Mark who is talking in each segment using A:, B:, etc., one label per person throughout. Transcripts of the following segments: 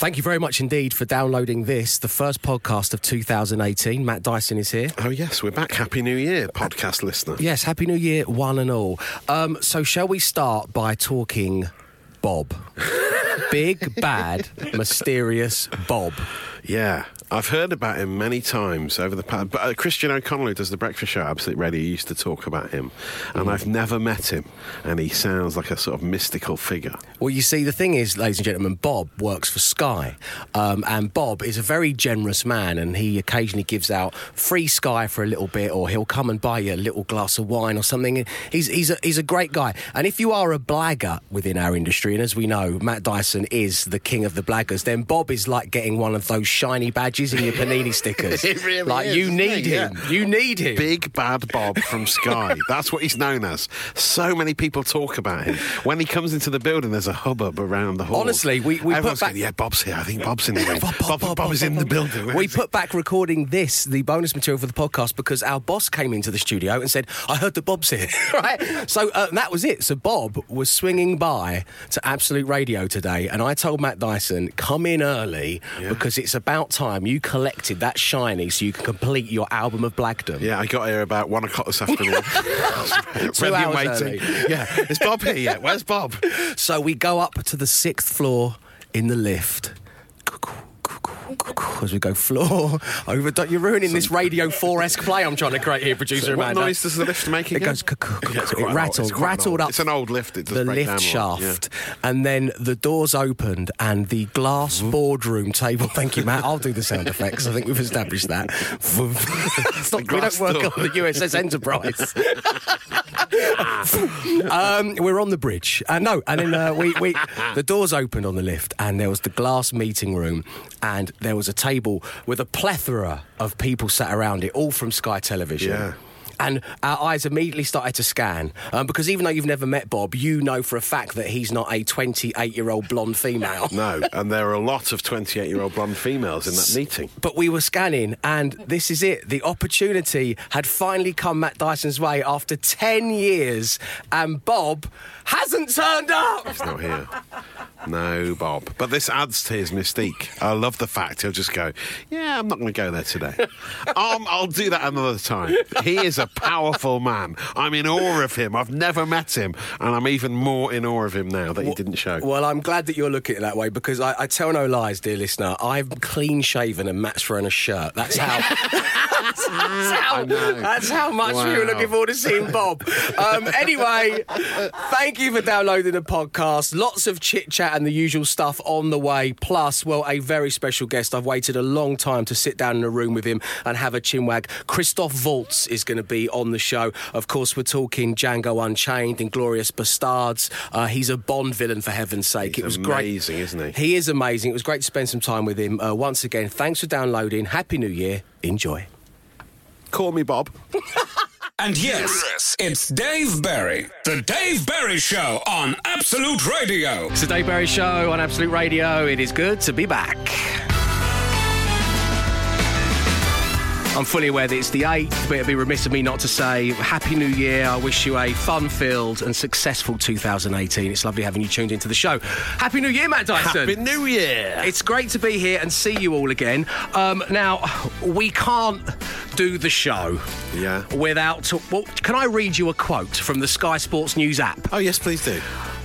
A: Thank you very much indeed for downloading this, the first podcast of 2018. Matt Dyson is here.
B: Oh, yes, we're back. Happy New Year, podcast listener.
A: Yes, Happy New Year, one and all. Um, so, shall we start by talking Bob? Big, bad, mysterious Bob.
B: Yeah, I've heard about him many times over the past. But uh, Christian O'Connell, who does the breakfast show, Absolute Radio, used to talk about him, and I've never met him, and he sounds like a sort of mystical figure.
A: Well, you see, the thing is, ladies and gentlemen, Bob works for Sky, um, and Bob is a very generous man, and he occasionally gives out free Sky for a little bit, or he'll come and buy you a little glass of wine or something. He's he's a, he's a great guy, and if you are a blagger within our industry, and as we know, Matt Dyson is the king of the blaggers, then Bob is like getting one of those shiny badges in your panini stickers.
B: It really
A: like
B: is,
A: you need
B: it?
A: him.
B: Yeah.
A: You need him.
B: Big Bad Bob from Sky. That's what he's known as. So many people talk about him. When he comes into the building, there's a hubbub around the hall.
A: Honestly, we- we put back-
B: going, yeah, Bob's here. I think Bob's in the room.
A: Bob,
B: Bob,
A: Bob,
B: Bob, is in the building. Where
A: We
B: is he?"
A: put back recording this, the bonus material for the podcast, because our boss came into the studio and said, "I heard that Bob's here." right? So uh, that was it. So Bob was swinging by to Absolute Radio today, and I told Matt Dyson, "Come in early because it's about time you collected that shiny, so you can complete your album of Blagdom."
B: Yeah, I got here about one o'clock this afternoon.
A: Two hours
B: waiting.
A: early.
B: Yeah, is Bob here yet? Where's Bob?
A: So we go up to the sixth floor in the lift. As we go floor over, you're ruining this Radio 4 esque play I'm trying to create here, producer
B: what
A: Amanda.
B: noise does the lift make
A: It goes.
B: Yeah, it's
A: cuckoo.
B: quite
A: It rattled,
B: it's quite an
A: rattled up.
B: It's an old lift. It
A: the lift
B: down a lot,
A: shaft, and then the doors opened, and the glass
B: Mm-hmm.
A: boardroom table. Thank you, Matt. I'll do the sound effects. I think we've established that. It's not- we don't work
B: door.
A: on the USS Enterprise. um, we're on the bridge. Uh, no, and then uh, we, we the doors opened on the lift, and there was the glass meeting room, and there was a table with a plethora of people sat around it, all from Sky Television.
B: Yeah.
A: And our eyes immediately started to scan um, because even though you've never met Bob, you know for a fact that he's not a 28 year old blonde female.
B: No, and there are a lot of 28 year old blonde females in that meeting.
A: But we were scanning, and this is it. The opportunity had finally come Matt Dyson's way after 10 years, and Bob hasn't turned up.
B: He's not here. No, Bob. But this adds to his mystique. I love the fact he'll just go, Yeah, I'm not going to go there today. um, I'll do that another time. He is a powerful man. I'm in awe of him. I've never met him, and I'm even more in awe of him now that he didn't show.
A: Well, I'm glad that you're looking at it that way because I, I tell no lies, dear listener. I'm clean shaven and Matt's wearing a shirt. That's how. That's, how that's how much we were looking forward to seeing Bob. Um, anyway, thank you for downloading the podcast. Lots of chit chat and the usual stuff on the way. Plus, well, a very special guest. I've waited a long time to sit down in a room with him and have a chinwag. Christoph Waltz is going to be on the show. Of course, we're talking Django Unchained, Inglourious Basterds. Uh, he's a Bond villain, for heaven's sake.
B: He's
A: it was great.
B: amazing, isn't he?
A: He is amazing. It was great to spend some time with him. Uh, once again, thanks for downloading. Happy New Year. Enjoy.
B: Call me Bob.
C: And yes, it's Dave Berry. The Dave Berry Show on Absolute Radio.
A: It's the Dave Berry Show on Absolute Radio. It is good to be back. I'm fully aware that it's the 8th, but it'd be remiss of me not to say Happy New Year. I wish you a fun filled and successful 2018. It's lovely having you tuned into the show. Happy New Year, Matt Dyson.
B: Happy New Year.
A: It's great to be here and see you all again. Um, now, we can't do the show
B: Yeah.
A: without. Well, can I read you a quote from the Sky Sports News app?
B: Oh, yes, please do.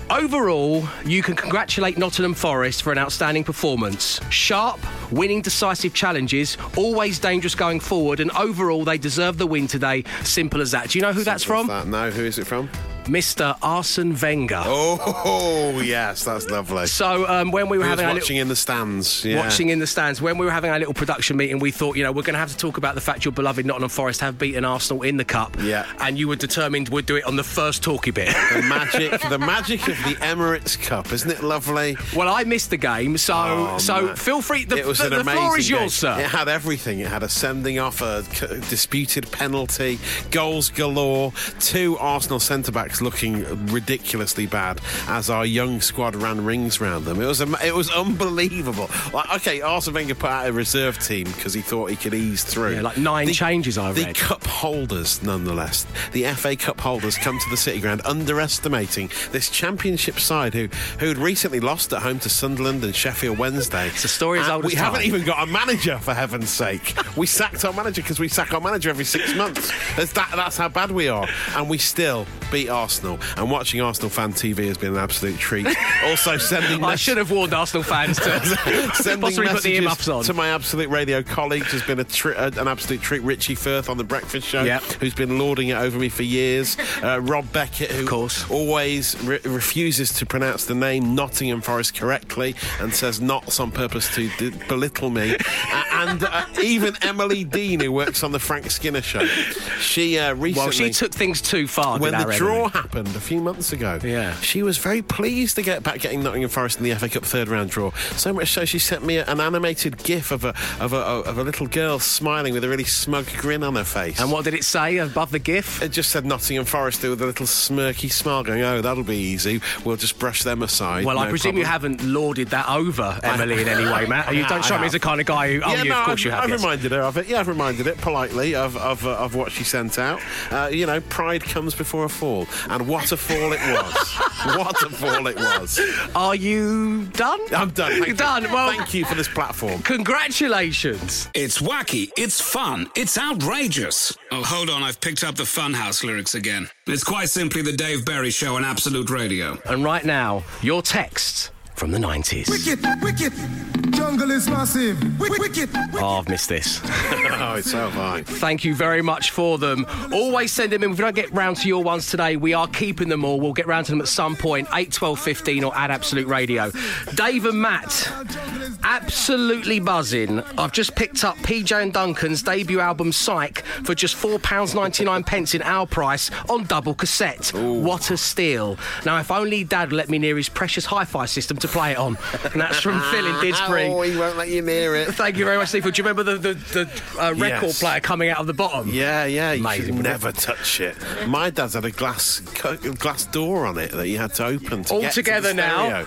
A: Overall, you can congratulate Nottingham Forest for an outstanding performance. Sharp, winning decisive challenges, always dangerous going forward, and overall, they deserve the win today. Simple as that. Do you know who that's from?
B: That. No, who is it from?
A: Mr. Arsene Wenger.
B: Oh, yes, that's lovely.
A: So um, when we were having our
B: watching
A: little,
B: in the stands. Yeah.
A: watching in the stands, when we were having our little production meeting, we thought, you know, we're going to have to talk about the fact your beloved Nottingham Forest have beaten Arsenal in the cup.
B: Yeah.
A: And you were determined we'd do it on the first talky bit.
B: the magic, the magic of the Emirates Cup, isn't it lovely?
A: well, I missed the game, so
B: Oh,
A: so
B: man.
A: feel free. The,
B: it was
A: the,
B: an
A: the
B: amazing
A: floor is
B: game.
A: yours, sir.
B: It had everything. It had a sending off, a disputed penalty, goals galore, two Arsenal centre backs looking ridiculously bad as our young squad ran rings round them. It was it was unbelievable. Like, okay, Arsene Wenger put out a reserve team because he thought he could ease through.
A: Yeah, like nine changes, I read.
B: The cup holders, nonetheless, the FA Cup holders come to the City Ground underestimating this Championship side who who'd recently lost at home to Sunderland and Sheffield Wednesday. It's
A: a story as old as
B: We
A: as
B: haven't even got a manager, for heaven's sake. we sacked our manager because we sack our manager every six months. That's, that, that's how bad we are. And we still beat Arsenal. And watching Arsenal fan TV has been an absolute treat. also, sending
A: I should have warned Arsenal fans to
B: Sending
A: possibly put the earmuffs on.
B: to my Absolute Radio colleagues has been a tri- uh, an absolute treat. Richie Firth on the Breakfast Show,
A: Yep.
B: who's been lording it over me for years. Uh, Rob Beckett, who of
A: course.
B: always re- refuses to pronounce the name Nottingham Forest correctly and says knots on purpose to d- belittle me. Uh, and uh, even Emily Dean, who works on the Frank Skinner Show, she uh, recently.
A: well, she took things too far.
B: When the draw. Happened a few months ago,
A: Yeah.
B: she was very pleased to get back getting Nottingham Forest in the FA Cup third round draw. So much so she sent me an animated GIF of a of a of a little girl smiling with a really smug grin on her face.
A: And what did it say above the GIF?
B: it just said Nottingham Forest with a little smirky smile, going, "Oh, that'll be easy. We'll just brush them aside."
A: Well, I
B: no
A: presume you haven't lauded that over Emily in any way, Matt. You
B: I
A: don't show me as the kind of guy who. Oh,
B: yeah,
A: you,
B: no,
A: of course
B: I've,
A: you have.
B: I've
A: yes.
B: reminded her of it. Yeah, I've reminded it politely of of, uh, of what she sent out. Uh, you know, pride comes before a fall, and what a fall it was! what a fall it was!
A: Are you done?
B: I'm done. Thank
A: You're
B: you.
A: done. Well,
B: thank you for this platform.
A: congratulations.
C: It's wacky, it's fun, it's outrageous. Oh, hold on, I've picked up the Funhouse lyrics again. It's quite simply the Dave Berry Show on Absolute Radio.
A: And right now, your texts from the 90s.
D: Wicked, wicked. Jungle is massive. Wicked, wicked.
A: Oh, I've missed this.
B: oh, it's so high.
A: Thank you very much for them. Always send them in. If we don't get round to your ones today, we are keeping them all. We'll get round to them at some point, 8, 12, 15 or at Absolute Radio. Dave and Matt, absolutely buzzing. I've just picked up PJ and Duncan's debut album Psych for just £4.99 pence in our price on double cassette. What a steal. Now, if only Dad let me near his precious hi fi system to play it on. And that's from Phil in Didsbury.
B: Oh, he won't let you near it.
A: Thank you very much, Steve. Do you remember the, the, the uh, record
B: Yes.
A: player coming out of the bottom?
B: Yeah, yeah, you
A: Amazing,
B: should
A: wasn't it?
B: never touch it. My dad's had a glass glass door on it that you had to open to
A: All
B: get to the
A: together now.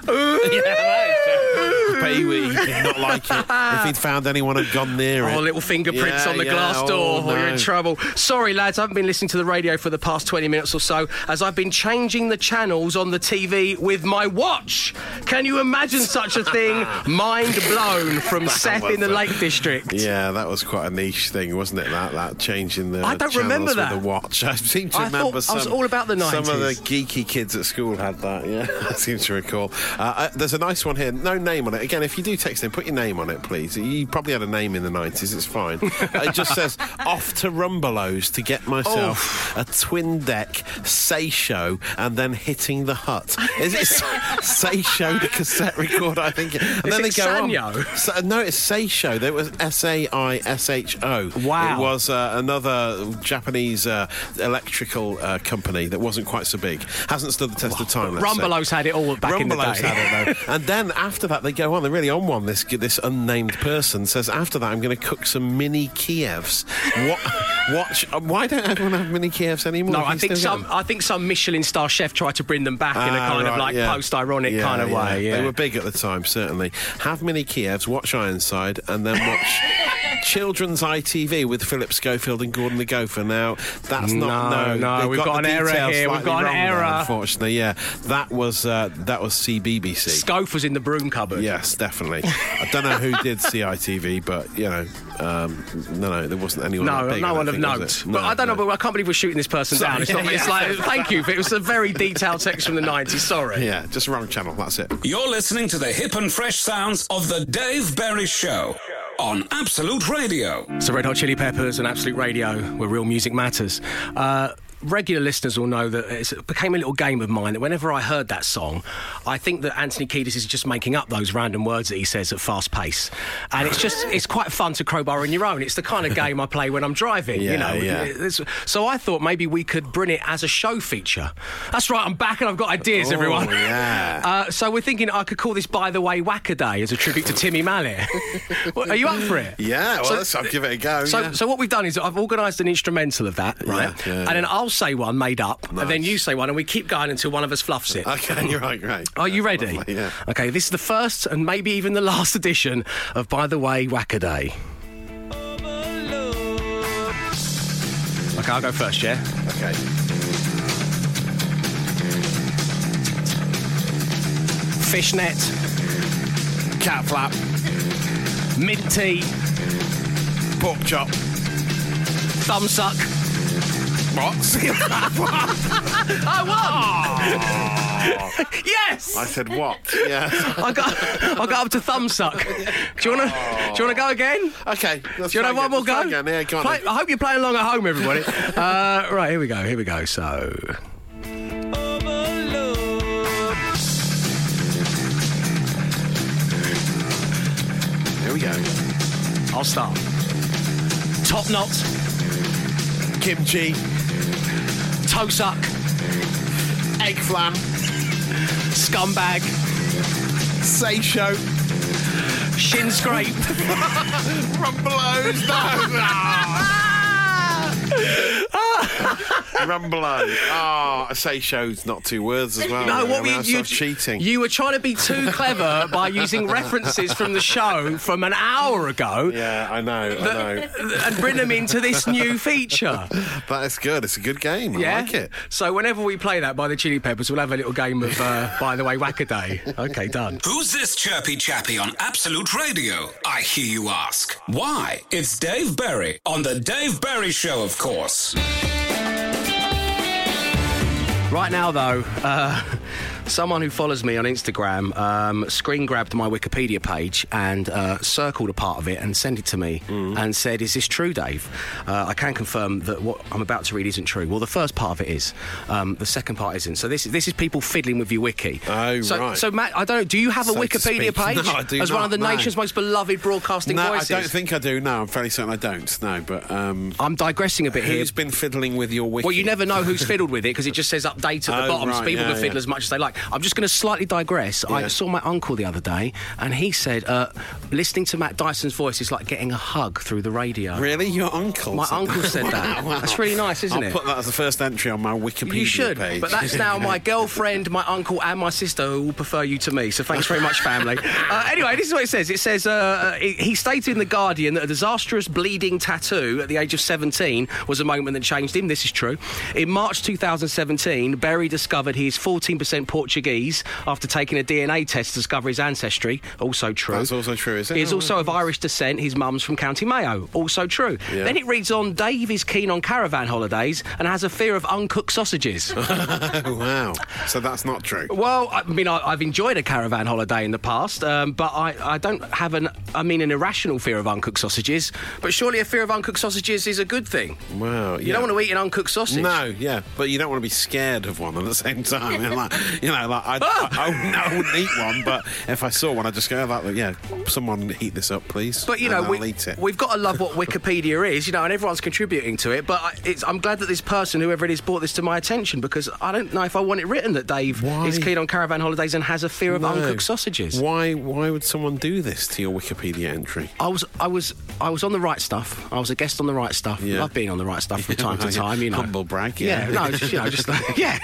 B: Stereo. yeah, but he, he did not like it. If he'd found anyone had gone near it.
A: Oh, little fingerprints
B: Yeah,
A: on the
B: yeah,
A: glass door.
B: oh,
A: or you're in trouble. Sorry, lads, I haven't been listening to the radio for the past 20 minutes or so as I've been changing the channels on the TV with my watch. Can you imagine such a thing? Mind blown from Seth in the Lake District.
B: Yeah, that was quite a niche thing, wasn't it? That that changing the
A: I don't
B: channels
A: remember
B: with
A: that.
B: the watch. I seem to
A: I
B: remember some.
A: I was all about the 90s.
B: Some of the geeky kids at school had that. Yeah, I seem to recall. Uh, uh, there's a nice one here. No name on it. Again, if you do text in, put your name on it, please. You probably had a name in the 90s. It's fine. Uh, it just says off to Rumbelows to get myself a twin deck Saisho and then hitting the hut. Is it Saisho the cassette recorder? I think. And
A: Is
B: then they go on. So, no, it's Saisho. There was S A I S H O.
A: Wow.
B: It was uh, another Japanese uh, electrical uh, company that wasn't quite so big. Hasn't stood the test of time.
A: Rumbelows had it all back in the
B: Rumbelows
A: day.
B: had it though. and then after that, they go on. They're really on one. This this unnamed person says after that, I'm going to cook some mini Kievs. What? Watch. uh, Why don't everyone have mini Kievs anymore?
A: No, I think some. I think some Michelin star chef tried to bring them back in a
B: Ah,
A: kind of like
B: yeah.
A: post-ironic
B: Yeah,
A: kind of way. Yeah.
B: They were big at the time, certainly. Have mini Kievs, watch Ironside, and then watch children's ITV with Phillip Schofield and Gordon the Gopher. Now, that's not
A: No,
B: no.
A: no,
B: they've
A: we've
B: got
A: got an error here, we've got an
B: wrong there,
A: error.
B: unfortunately, yeah, that was uh, that was CBBC.
A: Scope was in the broom cupboard.
B: Yes, definitely. I don't know who did CITV, but you know, um, no, no, there wasn't anyone.
A: No,
B: big,
A: no one
B: don't
A: of note.
B: was it?
A: But I don't know, but I can't believe we're shooting this person
B: Sorry,
A: down. It's, not,
B: yeah,
A: it's like, thank you. It was a very detailed text from the 90s. Sorry.
B: Yeah, just wrong channel. That's it.
C: You're listening to the hip and fresh sounds of the Dave Berry Show on Absolute Radio.
A: So Red Hot Chili Peppers and Absolute Radio, where real music matters. Uh, regular listeners will know that it's- it became a little game of mine that whenever I heard that song, I think that Anthony Kiedis is just making up those random words that he says at fast pace. And it's just, it's quite fun to crowbar in your own. It's the kind of game I play when I'm driving, you know.
B: yeah.
A: So I thought maybe we could bring it as a show feature. That's right, I'm back and I've got ideas,
B: Oh,
A: everyone.
B: yeah.
A: Uh, so we're thinking I could call this By the Way Wacaday as a tribute to Timmy Mallett. Well, Are you up for it?
B: Yeah, well,
A: So-
B: I'll give it a go.
A: So,
B: yeah.
A: so what we've done is I've organised an instrumental of that, right?
B: yeah,
A: and then I'll I'll say one made up, and then you say one, and we keep going until one of us fluffs it.
B: Okay, you're right, great.
A: Are you ready?
B: Lovely, yeah.
A: Okay, this is the first and maybe even the last edition of By the Way Wacaday. Okay, I'll go first, yeah?
B: Okay.
A: Fishnet,
B: Cat flap,
A: mint tea,
B: pork chop.
A: thumb suck.
B: What?
A: I won! yes!
B: I said what? Yeah.
A: I got, I got up to thumb suck. Do you want to? Do you want to go again?
B: Okay.
A: Do you to have one more go?
B: again. Yeah, go on.
A: Play-. I hope you're playing along at home, everybody. uh, right, here we go. Here we go. So,
B: Here we go.
A: I'll start. Top knot,
B: Kimchi,
A: toe suck,
B: egg flan,
A: scumbag,
B: say show,
A: shin scrape.
B: rumbelows. No. Ah. Rumbelow. Oh, I say show's not two words as well.
A: No,
B: really.
A: what
B: I mean,
A: were you, you?
B: cheating.
A: You were trying to be too clever by using references from the show from an hour ago.
B: yeah, I know. I know.
A: And bring them into this new feature.
B: That is good. It's a good game. I
A: Yeah.
B: like it.
A: So whenever we play that by the Chili Peppers, we'll have a little game of, uh, by the way, Wacaday. Okay, done.
C: Who's this chirpy chappy on Absolute Radio? I hear you ask. Why? It's Dave Berry on The Dave Berry Show, of course.
A: Right now, though, uh, someone who follows me on Instagram um, screen grabbed my Wikipedia page and uh, circled a part of it and sent it to me and said, Is this true, Dave? Uh, I can confirm that what I'm about to read isn't true. Well, the first part of it is, um, the second part isn't. So this, this is people fiddling with your wiki.
B: Oh,
A: so,
B: right.
A: So, Matt, I don't know, do you have a
B: So to
A: Wikipedia page?
B: No, I do
A: As one of the
B: no.
A: nation's most beloved broadcasting
B: No,
A: voices?
B: I don't think I do. No, I'm fairly certain I don't. No, but um,
A: I'm digressing a bit here.
B: who's been fiddling with your wiki?
A: Well, you never know who's fiddled with it because it just says update at the
B: Oh,
A: bottom. so
B: right,
A: people
B: yeah,
A: can fiddle
B: yeah.
A: as much as they like. I'm just going to slightly digress. I saw my uncle the other day, and he said uh, listening to Matt Dyson's voice is like getting a hug through the radio.
B: Really, your uncle?
A: My uncle said that.
B: Wow.
A: That's really nice, isn't
B: I'll
A: it?
B: put that as the first entry on my Wikipedia
A: You should,
B: page.
A: but that's now my girlfriend, my uncle, and my sister who will prefer you to me. So thanks very much, family. Uh, anyway, this is what it says. It says uh, he he stated in the Guardian that a disastrous bleeding tattoo at the age of 17 was a moment that changed him. This is true. In March 2017, Berry discovered he is 14% Portuguese after taking a DNA test to discover his ancestry. Also true.
B: That's also true, is it?
A: He is
B: Oh,
A: also of Irish descent. His mum's from County Mayo. Also true.
B: Yeah.
A: Then it reads on Dave is keen on caravan holidays and has a fear of uncooked sausages.
B: Wow. So that's not true.
A: Well, I mean, I, I've enjoyed a caravan holiday in the past, um, but I, I don't have an, I mean, an irrational fear of uncooked sausages. But surely a fear of uncooked sausages is a good thing.
B: Wow.
A: You don't want to eat an uncooked sausage.
B: No, yeah, but you don't want to be scared of one at the same time. You know, like, you know, like I, ah! I, I, wouldn't- I wouldn't eat one, but if I saw one, I'd just go, oh, that, yeah, someone heat this up, please.
A: But you know, we, we've got to love what Wikipedia is, you know, and everyone's contributing to it. But I- it's, I'm glad that this person, whoever it is, brought this to my attention because I don't know if I want it written that Dave
B: Why?
A: is keen on caravan holidays and has a fear of
B: No.
A: uncooked sausages.
B: Why? Why would someone do this to your Wikipedia entry?
A: I was, I was, I was on the right stuff. I was a guest on the right stuff.
B: Yeah.
A: Love being on the right stuff from time to time. You know,
B: humble brag,
A: Yeah,
B: yeah.
A: no, just, you know, just like, yeah,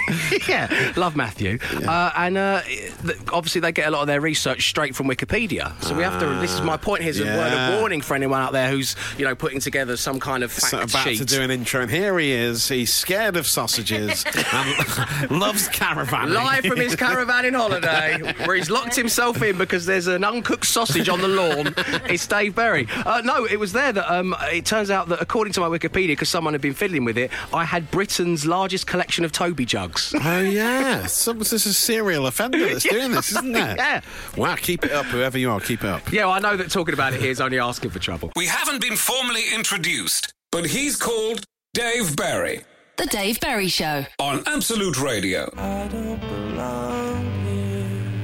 A: yeah. Love Matthew, uh, and uh, th- obviously they get a lot of their research straight from Wikipedia. So we have to. This is my point. Here's a word of warning for anyone out there who's you know putting together some kind of fact
B: So about
A: sheet.
B: to do an intro, and here he is. He's scared of sausages and loves caravan.
A: Live from his caravan in holiday, where he's locked himself in because there's an uncooked sausage on the lawn. It's Dave Berry. Uh, no, it was there that um, it turns out that according to my Wikipedia, because someone had been fiddling with it, I had Britain's largest collection of Toby jugs.
B: Oh yeah, some, this is a serial offender that's doing this, isn't there?
A: Yeah.
B: Wow, keep it up, whoever you are, keep it up.
A: Yeah, well, I know that talking about it here is only asking for trouble.
C: We haven't been formally introduced, but he's called Dave Berry
E: The Dave Berry Show.
C: on Absolute Radio.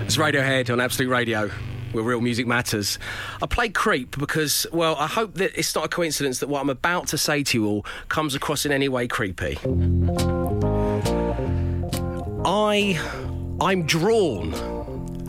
A: It's Radiohead on Absolute Radio. Where real music matters. I play Creep because, well, I hope that it's not a coincidence that what I'm about to say to you all comes across in any way creepy. I. I'm drawn.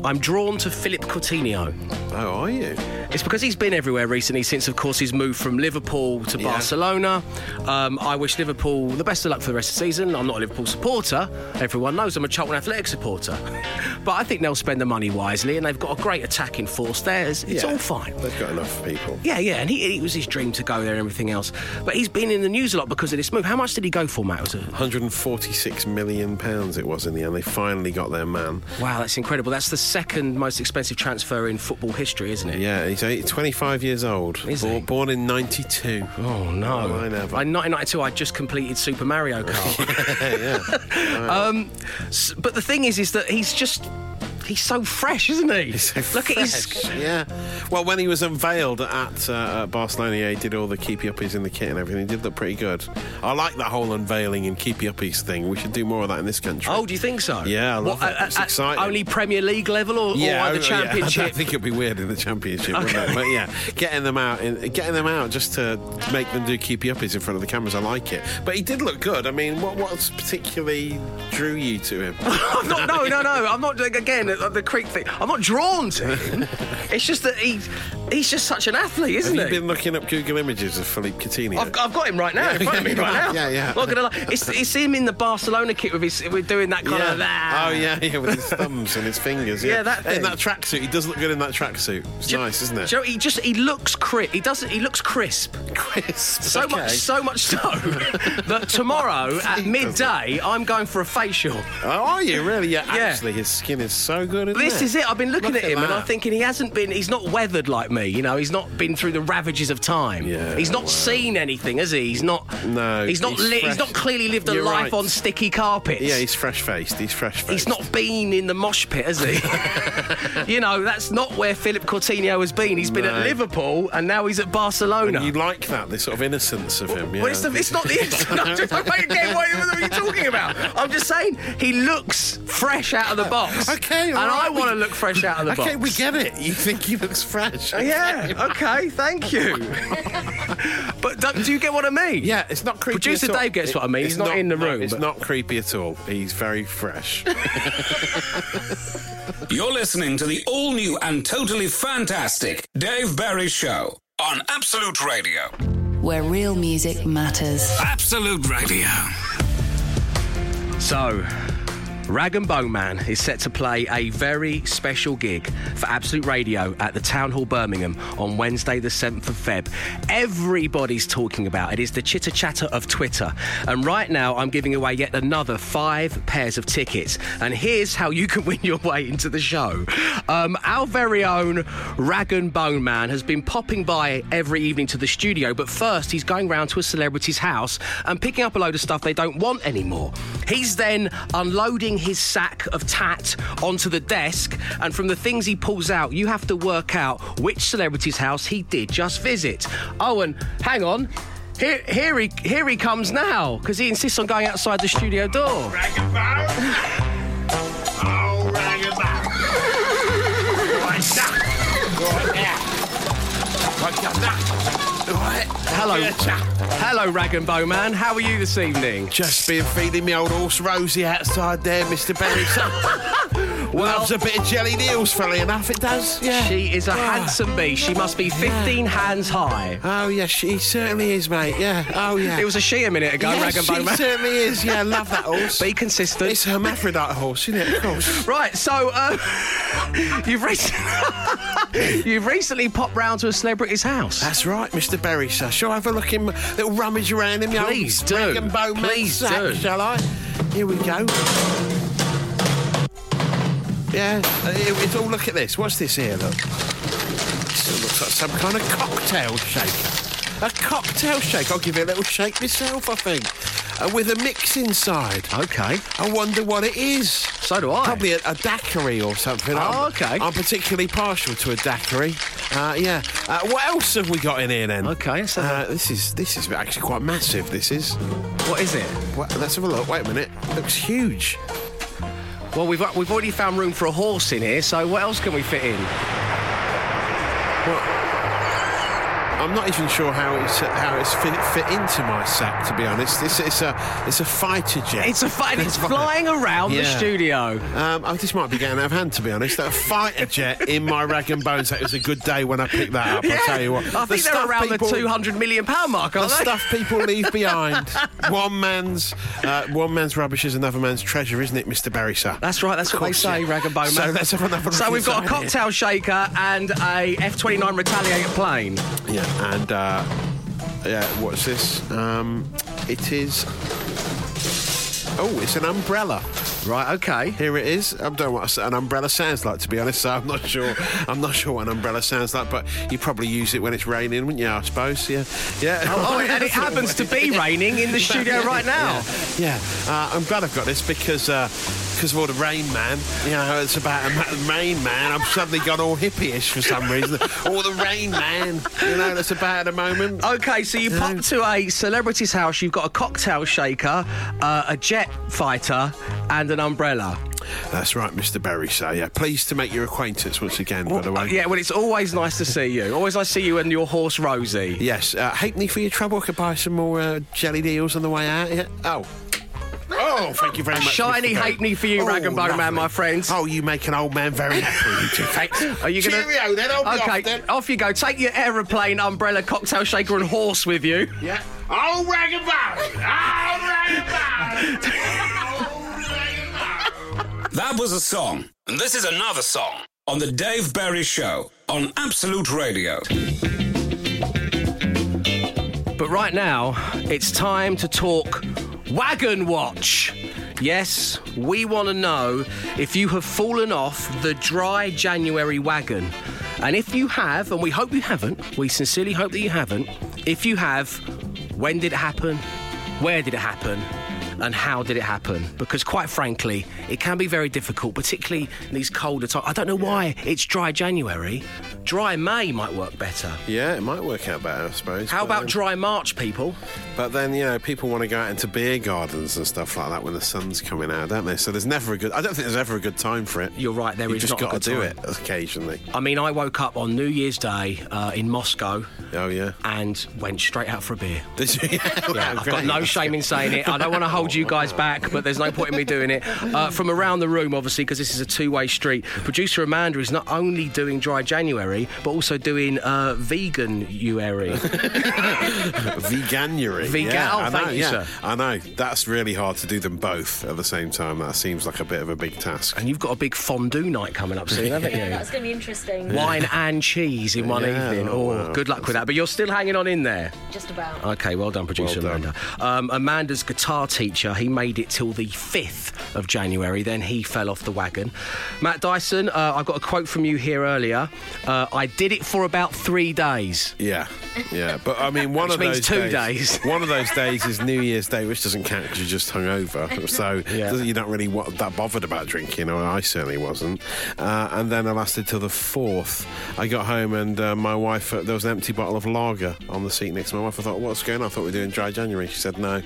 A: I'm drawn to Philip Coutinho.
B: Oh, are you?
A: It's because he's been everywhere recently since, of course, his move from Liverpool to
B: Yeah.
A: Barcelona. Um, I wish Liverpool the best of luck for the rest of the season. I'm not a Liverpool supporter. Everyone knows I'm a Charlton Athletic supporter. but I think they'll spend the money wisely and they've got a great attacking force there. It's, it's
B: Yeah.
A: all fine.
B: They've got enough people.
A: Yeah, yeah, and he, it was his dream to go there and everything else. But he's been in the news a lot because of this move. How much did he go for, Matt? Was it?
B: 146 million pounds it was in the end. They finally got their man.
A: Wow, that's incredible. That's the second most expensive transfer in football history, isn't it?
B: Yeah, he's eight- 25 years old.
A: Is
B: Bo-
A: he?
B: Born in 92.
A: Oh no!
B: I never.
A: In 1992, I just completed Super Mario Kart.
B: yeah.
A: um, s- but the thing is, is that he's just. He's so fresh, isn't he?
B: So
A: Look at his.
B: fresh, Yeah. Well, when he was unveiled at, uh, at Barcelona, yeah, he did all the keepy uppies in the kit and everything. He did look pretty good. I like that whole unveiling and keepy uppies thing. We should do more of that in this country.
A: Oh, do you think so?
B: Yeah, I love
A: What,
B: it.
A: at-
B: It's
A: at
B: exciting.
A: Only Premier League level or,
B: yeah,
A: or the
B: yeah.
A: Championship?
B: I think it'd be weird in the championship,
A: Okay.
B: wouldn't it? But yeah, getting them out, in, getting them out just to make them do keepy uppies in front of the cameras. I like it. But he did look good. I mean, what what particularly drew you to him?
A: I'm not, no, no, no. I'm not doing again the, the creek thing. I'm not drawn to him. it's just that he, he's just such an athlete, isn't
B: Have
A: he?
B: you been looking up Google images of Philippe Coutinho?
A: I've, I've got him right now in front of me right now.
B: Yeah, yeah.
A: Not gonna lie. It's, it's him in the Barcelona kit with his with doing that kind of that. Ah.
B: Oh yeah, yeah, with his thumbs and his fingers. Yeah,
A: Yeah, that thing.
B: In that tracksuit, he does look good in that tracksuit. It's
A: Do you-
B: nice, isn't it?
A: do you know, he just he looks crisp. He doesn't. He looks crisp.
B: Crisp.
A: So
B: okay.
A: much, so much so that tomorrow at midday I'm going for a facial.
B: Oh, are you really? Yeah.
A: Yeah.
B: Actually, his skin is so good.
A: This
B: it?
A: is it. I've been looking
B: Look
A: at him and. I'm thinking he hasn't been. He's not weathered like me. You know, he's not been through the ravages of time.
B: Yeah,
A: he's not
B: wow.
A: seen anything, has he? He's not.
B: No,
A: He's not.
B: he's
A: li- he's not clearly lived a
B: You're
A: life
B: right.
A: on sticky carpets.
B: Yeah, he's fresh faced. He's fresh faced.
A: He's not been in the mosh pit, has he? you know, that's not where Philip Coutinho has been. He's been
B: No.
A: at Liverpool and now he's at Barcelona.
B: You like that, this sort of innocence of him. Yeah.
A: Well, it's, the, it's not the no, just, again, what are you talking about? I'm just saying he looks fresh out of the box.
B: Okay,
A: and
B: all right,
A: I want to look fresh out of the
B: okay,
A: box.
B: Okay, we get it. You think he looks fresh?
A: Yeah. Okay. Thank you. but do, do you get what I mean?
B: Yeah, it's not creepy.
A: Producer
B: at all.
A: Dave gets what I mean.
B: It's
A: He's not in the
B: no,
A: room,
B: it's
A: but-
B: not creepy at all. He's very fresh.
C: You're listening to the all new and totally fantastic Dave Berry Show on Absolute Radio.
E: Where real music matters.
C: Absolute Radio.
A: So, Rag and Bone Man is set to play a very special gig for Absolute Radio at the Town Hall Birmingham on Wednesday, the 7th of Feb. Everybody's talking about it. It's the chitter chatter of Twitter. And right now, I'm giving away yet another five pairs of tickets. And here's how you can win your way into the show. Um, our very own Rag and Bone Man has been popping by every evening to the studio, but first, he's going round to a celebrity's house and picking up a load of stuff they don't want anymore. He's then unloading his sack of tat onto the desk, and from the things he pulls out, you have to work out which celebrity's house he did just visit. Oh, and hang on. Here, here he here he comes now because he insists on going outside the studio door.
B: Oh. Right. Right.
A: Hello,
B: Yeah,
A: hello, Rag and Bow Man. How are you this evening?
B: Just been feeding me old horse Rosie outside there, Mr. Berry. Loves a bit of jelly deals, funny enough, it does. Yeah.
A: She is a handsome beast. She must be 15 hands high.
B: Oh, yes, she certainly is, mate. Yeah. Oh, yeah.
A: It was a she a minute ago, Rag and
B: she
A: Bow Man.
B: certainly is. Yeah, love that horse.
A: Be consistent.
B: It's a hermaphrodite horse, isn't it? Of course.
A: Right, so uh, you've recently you've recently popped round to a celebrity's house.
B: That's right, Mr. Berry, sir. Shall I have a look in, little rummage around in the
A: Please do.
B: rag and bone man's
A: Please
B: sack,
A: do.
B: shall I? Here we go. Yeah, uh, here- it's all. Look at this. What's this here? Look. This looks like some kind of cocktail shaker. A cocktail shake. I'll give it a little shake myself. I think, uh, with a mix inside.
A: Okay,
B: I wonder what it is.
A: so do I.
B: Probably a, a daiquiri or something.
A: Oh,
B: I'm-
A: okay.
B: I'm particularly partial to a daiquiri. Uh, yeah. Uh, what else have we got in here then?
A: Okay, so
B: Uh, this is this is actually quite massive. This is.
A: what is it?
B: What, let's have a look. Wait a minute. looks huge.
A: Well, we've we've already found room for a horse in here. So what else can we fit in?
B: I'm not even sure how it's how it's fit, fit into my sack. To be honest, it's, it's a it's a fighter jet.
A: It's a fight. It's flying around the studio.
B: Um, oh, this might be getting out of hand, to be honest. A fighter jet in my rag and bones. That was a good day when I picked that up. I'll tell you what.
A: I
B: The
A: think they're
B: stuff
A: around
B: people-
A: the 200 million pound mark, aren't they?
B: stuff people leave behind. one man's uh, one man's rubbish is another man's treasure, isn't it, Mr. Berry? sir?
A: That's right, that's what they say,
B: yeah.
A: rag and bone
B: So
A: man.
B: let's have another
A: So we've got a
B: inside here.
A: cocktail shaker and a F-29 Retaliator plane.
B: Yeah, and uh, yeah, what's this? Um, it is. Oh, it's an umbrella.
A: Right, okay.
B: Here it is. I don't know what an umbrella sounds like, to be honest. So I'm not sure. I'm not sure what an umbrella sounds like, but you probably use it when it's raining, wouldn't you? I suppose. Yeah. Yeah.
A: Oh, and it happens to be raining in the studio right now.
B: Yeah, uh, I'm glad I've got this because because of all the Rain Man. You know, it's about a Rain Man. I've suddenly gone all hippie-ish for some reason. all the Rain Man. You know, that's about at the moment.
A: Okay, so you pop to a celebrity's house, you've got a cocktail shaker, uh, a jet fighter, and an umbrella.
B: That's right, Mr. Berry. So yeah, pleased to make your acquaintance once again. by the way.
A: Uh, yeah, well, it's always nice to see you. Always nice to see you and your horse Rosie.
B: Yes. Uh, halfpenny for your trouble. I could buy some more uh, jelly deals on the way out. Yeah. Oh. Oh, thank you very much.
A: Shiny
B: Mr. Berry.
A: halfpenny for you, oh, rag and bone man, my friends.
B: Oh, you make an old man very happy. you two. Thanks.
A: Are you gonna?
B: Cheerio, then. I'll be
A: okay,
B: off then.
A: off you go. Take your aeroplane, umbrella, cocktail shaker, and horse with you.
B: Yeah. Oh, rag and bone. Oh, rag and bone. Oh, rag and bone.
C: That was a song, and this is another song on The Dave Berry Show on Absolute Radio.
A: But right now, it's time to talk Wagon Watch. Yes, we want to know if you have fallen off the dry January wagon. And if you have, and we hope you haven't, we sincerely hope that you haven't, if you have, when did it happen? Where did it happen? And how did it happen? Because quite frankly, it can be very difficult, particularly in these colder times. I don't know why it's dry January. Dry May might work better.
B: Yeah, it might work out better, I suppose.
A: How about
B: then-
A: dry March, people?
B: But then, you know, people want to go out into beer gardens and stuff like that when the sun's coming out, don't they? So there's never a good. I don't think there's ever a good time for it.
A: You're right, there
B: You've
A: is
B: just
A: not a
B: got to do
A: time.
B: it occasionally.
A: I mean, I woke up on New Year's Day uh, in Moscow
B: Oh yeah.
A: and went straight out for a beer.
B: Did you?
A: Yeah, I've got no shame in saying it. I don't want to hold you guys back, but there's no point in me doing it. Uh, from around the room, obviously, because this is a two-way street. Producer Amanda is not only doing Dry January, but also doing uh, Veganuary.
B: Veganuary.
A: Vegan-
B: Yeah,
A: oh,
B: I know,
A: thank you,
B: yeah.
A: sir.
B: I know. That's really hard to do them both at the same time. That seems like a bit of a big task.
A: and you've got a big fondue night coming up soon, haven't
F: Yeah,
A: you?
F: that's going to be interesting.
A: Wine and cheese in one
B: Yeah,
A: evening.
B: oh,
A: Oh,
B: wow.
A: good luck with that. But you're still hanging on in there.
F: Just about.
A: Okay, well done, producer
B: Well done.
A: Amanda. Um, Amanda's guitar teacher, he made it till the 5th of January, then he fell off the wagon. Matt Dyson, uh, I got a quote from you here earlier. Uh, I did it for about three days.
B: Yeah, yeah. But I mean, one
A: Which
B: of
A: means
B: those
A: two days.
B: One of those days is New Year's Day, which doesn't count because you're just hungover. So
A: Yeah.
B: you're not really wa- that bothered about drinking, or I certainly wasn't. Uh, and then I lasted till the fourth. I got home and uh, my wife, uh, there was an empty bottle of lager on the seat next to my wife. I thought, what's going on? I thought we were doing dry January. She said, no,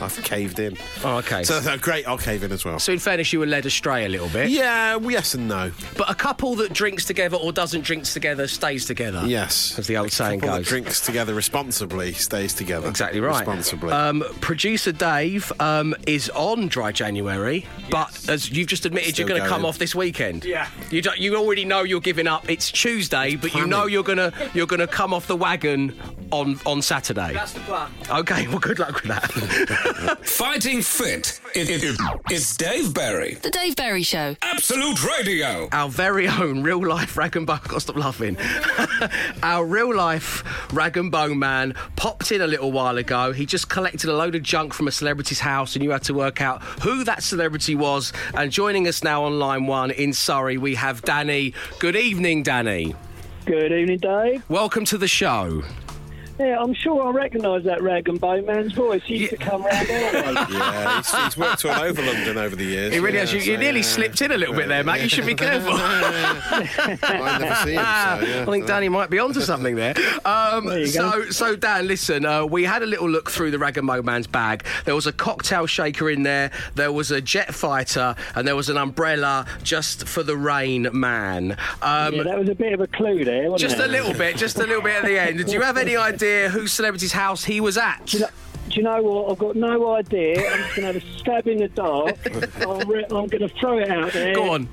B: I've caved in.
A: Oh, okay.
B: So I thought, great, I'll cave in as well.
A: So, in fairness, you were led astray a little bit.
B: Yeah, well, yes and no.
A: But a couple that drinks together or doesn't drink together stays together.
B: Yes.
A: As the old saying
B: Couple that
A: goes.
B: drinks together responsibly stays together.
A: Exactly right.
B: Responsibly.
A: Um, producer Dave um, is on Dry January, but as you've just admitted,
B: Still
A: you're going to come off this weekend.
G: Yeah.
A: You don't, you already know you're giving up. It's Tuesday, but you know you're gonna you're gonna come off the wagon on on Saturday.
G: That's the plan.
A: Okay. Well, good luck with that.
C: Fighting fit. It, it, it, it's Dave Berry.
E: The Dave Berry Show.
C: Absolute Radio.
A: Our very own real life rag and bone. I've got stop laughing. Our real life rag and bone man popped in a little while ago. He just collected a load of junk from a celebrity's house, and you had to work out who that celebrity was. And joining us now on line one in Surrey, we have Danny. Good evening, Danny.
H: Good evening, Dave.
A: Welcome to the show.
F: Yeah, I'm sure I recognise that rag and bone man's voice. He used to come round always.
B: Yeah, he's, he's worked all over London over the years.
A: He really
B: yeah,
A: has. You,
B: so,
A: you nearly
B: yeah.
A: slipped in a little bit there, mate. You should be careful.
B: I never see him, so, yeah.
A: I think Danny might be onto something there. Um,
F: There
A: so,
F: go.
A: so Dan, listen, uh, we had a little look through the Rag and Bone Man's bag. There was a cocktail shaker in there. There was a jet fighter, and there was an umbrella just for the rain man. Um,
F: Yeah, that was a bit of a clue there, wasn't
A: just
F: it?
A: a little bit, just a little bit at the end. Did you have any idea whose celebrity's house he was at?
F: Do you, know, do you know what? I've got no idea. I'm just going to have a stab in the dark. I'm, re- I'm going to throw it out there
A: Go on.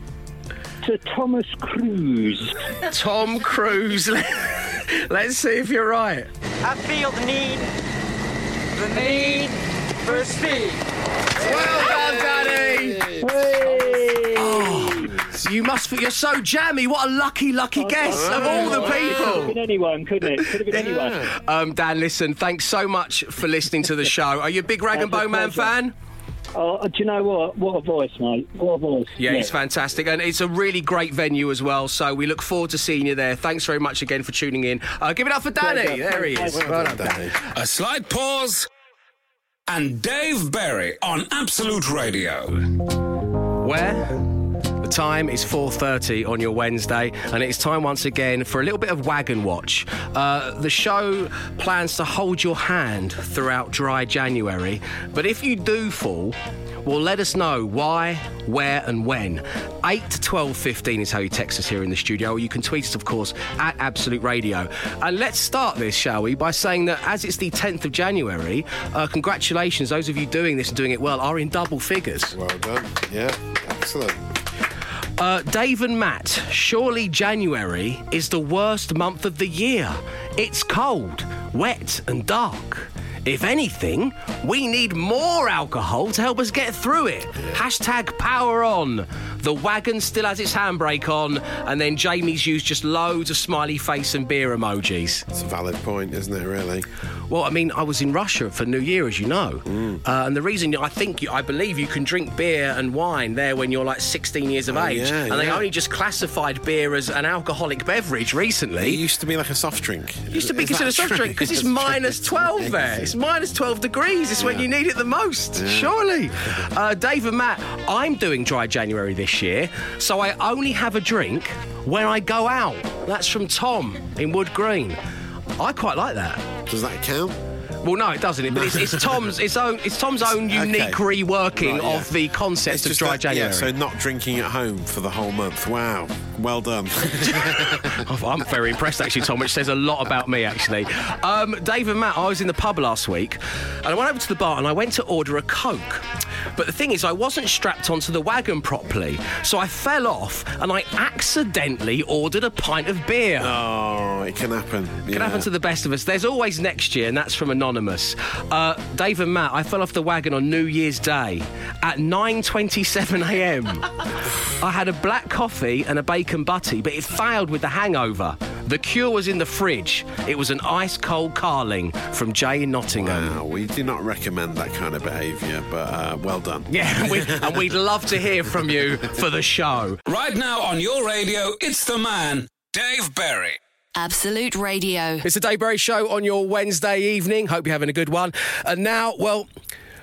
F: to Thomas Cruise.
A: Tom Cruise. Let's see if you're right.
G: I feel the need, the need for speed.
A: Well done, Danny.
F: Hey! Oh.
A: You must. You're so jammy. What a lucky, lucky guess of all the people.
F: Could have been anyone, couldn't it? Could have been anyone.
A: Um, Dan, listen. Thanks so much for listening to the show. Are you a big Rag and Bone Man fan?
F: Oh, do you know what? What a voice, mate. What a voice.
A: Yeah, he's fantastic, and it's a really great venue as well. So we look forward to seeing you there. Thanks very much again for tuning in. Uh, give it up for Danny.
F: Pleasure.
A: There he is.
F: Well
A: Well
B: Well
A: done,
B: done,
A: Danny.
B: Danny.
C: A slight pause. And Dave Berry on Absolute Radio.
A: Where? The time is 4.30 on your Wednesday, and it's time once again for a little bit of Wagon Watch. Uh, the show plans to hold your hand throughout dry January, but if you do fall, well, let us know why, where, and when. 8 to 12.15 is how you text us here in the studio, or you can tweet us, of course, at Absolute Radio. And let's start this, shall we, by saying that as it's the 10th of January, uh, congratulations, those of you doing this and doing it well are in double figures.
B: Well done. Yeah, excellent.
A: Uh, Dave and Matt, surely January is the worst month of the year. It's cold, wet, and dark. If anything, we need more alcohol to help us get through it. Hashtag power on. The wagon still has its handbrake on, and then Jamie's used just loads of smiley face and beer emojis.
B: It's a valid point, isn't it, really?
A: Well, I mean, I was in Russia for New Year, as you know,
B: Mm.
A: uh, and the reason I think, you, I believe, you can drink beer and wine there when you're like 16 years of age,
B: Oh, yeah,
A: and they only just classified beer as an alcoholic beverage recently.
B: It used to be like a soft drink.
A: It used to be
B: Is
A: considered a soft
B: true?
A: drink because it's minus 12 there. It's minus 12 degrees. It's when
B: Yeah.
A: you need it the most, surely. Uh, Dave and Matt, I'm doing dry January this year, so I only have a drink when I go out. That's from Tom in Wood Green. I quite like that.
B: Does that count?
A: Well, no, it doesn't. But it's, it's Tom's. It's own. It's Tom's own unique
B: Okay.
A: reworking
B: Right, yeah.
A: of the concept
B: It's
A: of dry
B: that-
A: January.
B: Yeah, so not drinking at home for the whole month. Wow. Well done.
A: I'm very impressed, actually, Tom, which says a lot about me, actually. Um, Dave and Matt, I was in the pub last week, and I went over to the bar and I went to order a Coke. But the thing is, I wasn't strapped onto the wagon properly, so I fell off and I accidentally ordered a pint of beer.
B: oh, it can happen.
A: Can happen to the best of us. There's always next year, and that's from Anonymous. Uh, Dave and Matt, I fell off the wagon on New Year's Day at 9:27 a.m. I had a black coffee and a bacon butty, but it failed with the hangover. The cure was in the fridge. It was an ice cold Carling from Jay in Nottingham.
B: Wow, we do not recommend that kind of behaviour, but uh, well done.
A: Yeah, we, and we'd love to hear from you for the show.
C: Right now on your radio, it's the man, Dave Berry.
E: Absolute Radio.
A: It's the Dave Berry Show on your Wednesday evening. Hope you're having a good one. And now, well,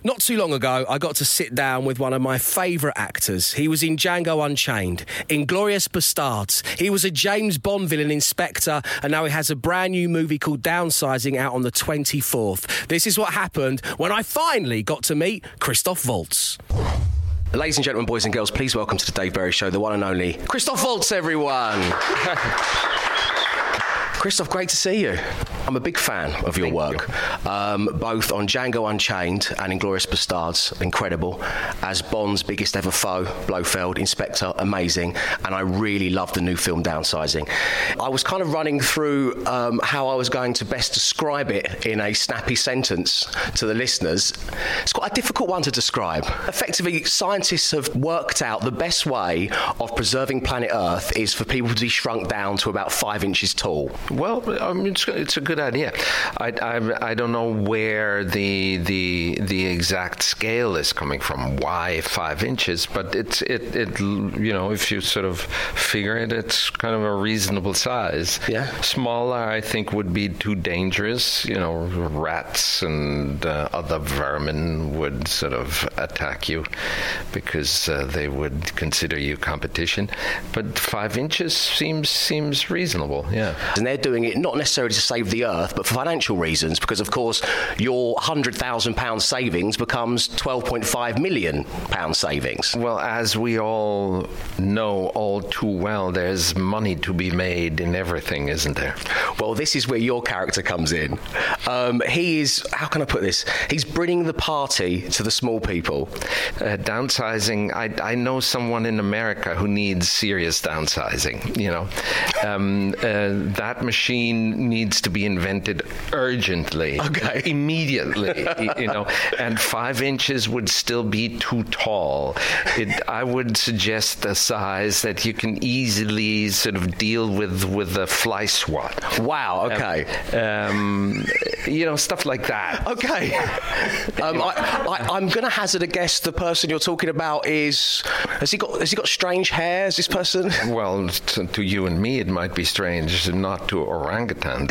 A: not too long ago, I got to sit down with one of my favourite actors. He was in Django Unchained, Inglourious Basterds. He was a James Bond villain in Spectre, and now he has a brand new movie called Downsizing out on the 24th. This is what happened when I finally got to meet Christoph Waltz. Ladies and gentlemen, boys and girls, please welcome to the Dave Berry Show, the one and only Christoph Waltz, everyone. Christoph, great to see you. I'm a big fan of your work, um, both on Django Unchained and Inglourious Basterds, incredible. As Bond's biggest ever foe, Blofeld, in Spectre, amazing. And I really love the new film Downsizing. I was kind of running through um, how I was going to best describe it in a snappy sentence to the listeners. It's quite a difficult one to describe. Effectively, scientists have worked out the best way of preserving planet Earth is for people to be shrunk down to about five inches tall.
H: Well, I mean, it's, it's a good good idea. I, I, I don't know where the the the exact scale is coming from. Why five inches? But it's it it you know if you sort of figure it, it's kind of a reasonable size.
A: Yeah.
H: Smaller, I think, would be too dangerous. You know, rats and uh, other vermin would sort of attack you because uh, they would consider you competition. But five inches seems seems reasonable. Yeah.
A: And they're doing it not necessarily to save the earth, but for financial reasons, because of course your hundred thousand pound savings becomes twelve point five million pound savings.
H: Well, as we all know all too well, there's money to be made in everything, isn't there?
A: Well, this is where your character comes in. Um, he is, how can I put this? He's bringing the party to the small people.
H: Uh, downsizing, I, I know someone in America who needs serious downsizing, you know. Um, uh, that machine needs to be invented urgently.
A: Okay.
H: Immediately, you know. And five inches would still be too tall. It, I would suggest a size that you can easily sort of deal with with a fly swat.
A: Wow, okay.
H: Um, you know, stuff like that.
A: Okay. Um, I, I, I'm going to hazard a guess. The person you're talking about is has he got has he got strange hair? Is this person?
H: Well, to, to you and me, it might be strange, not to orangutans.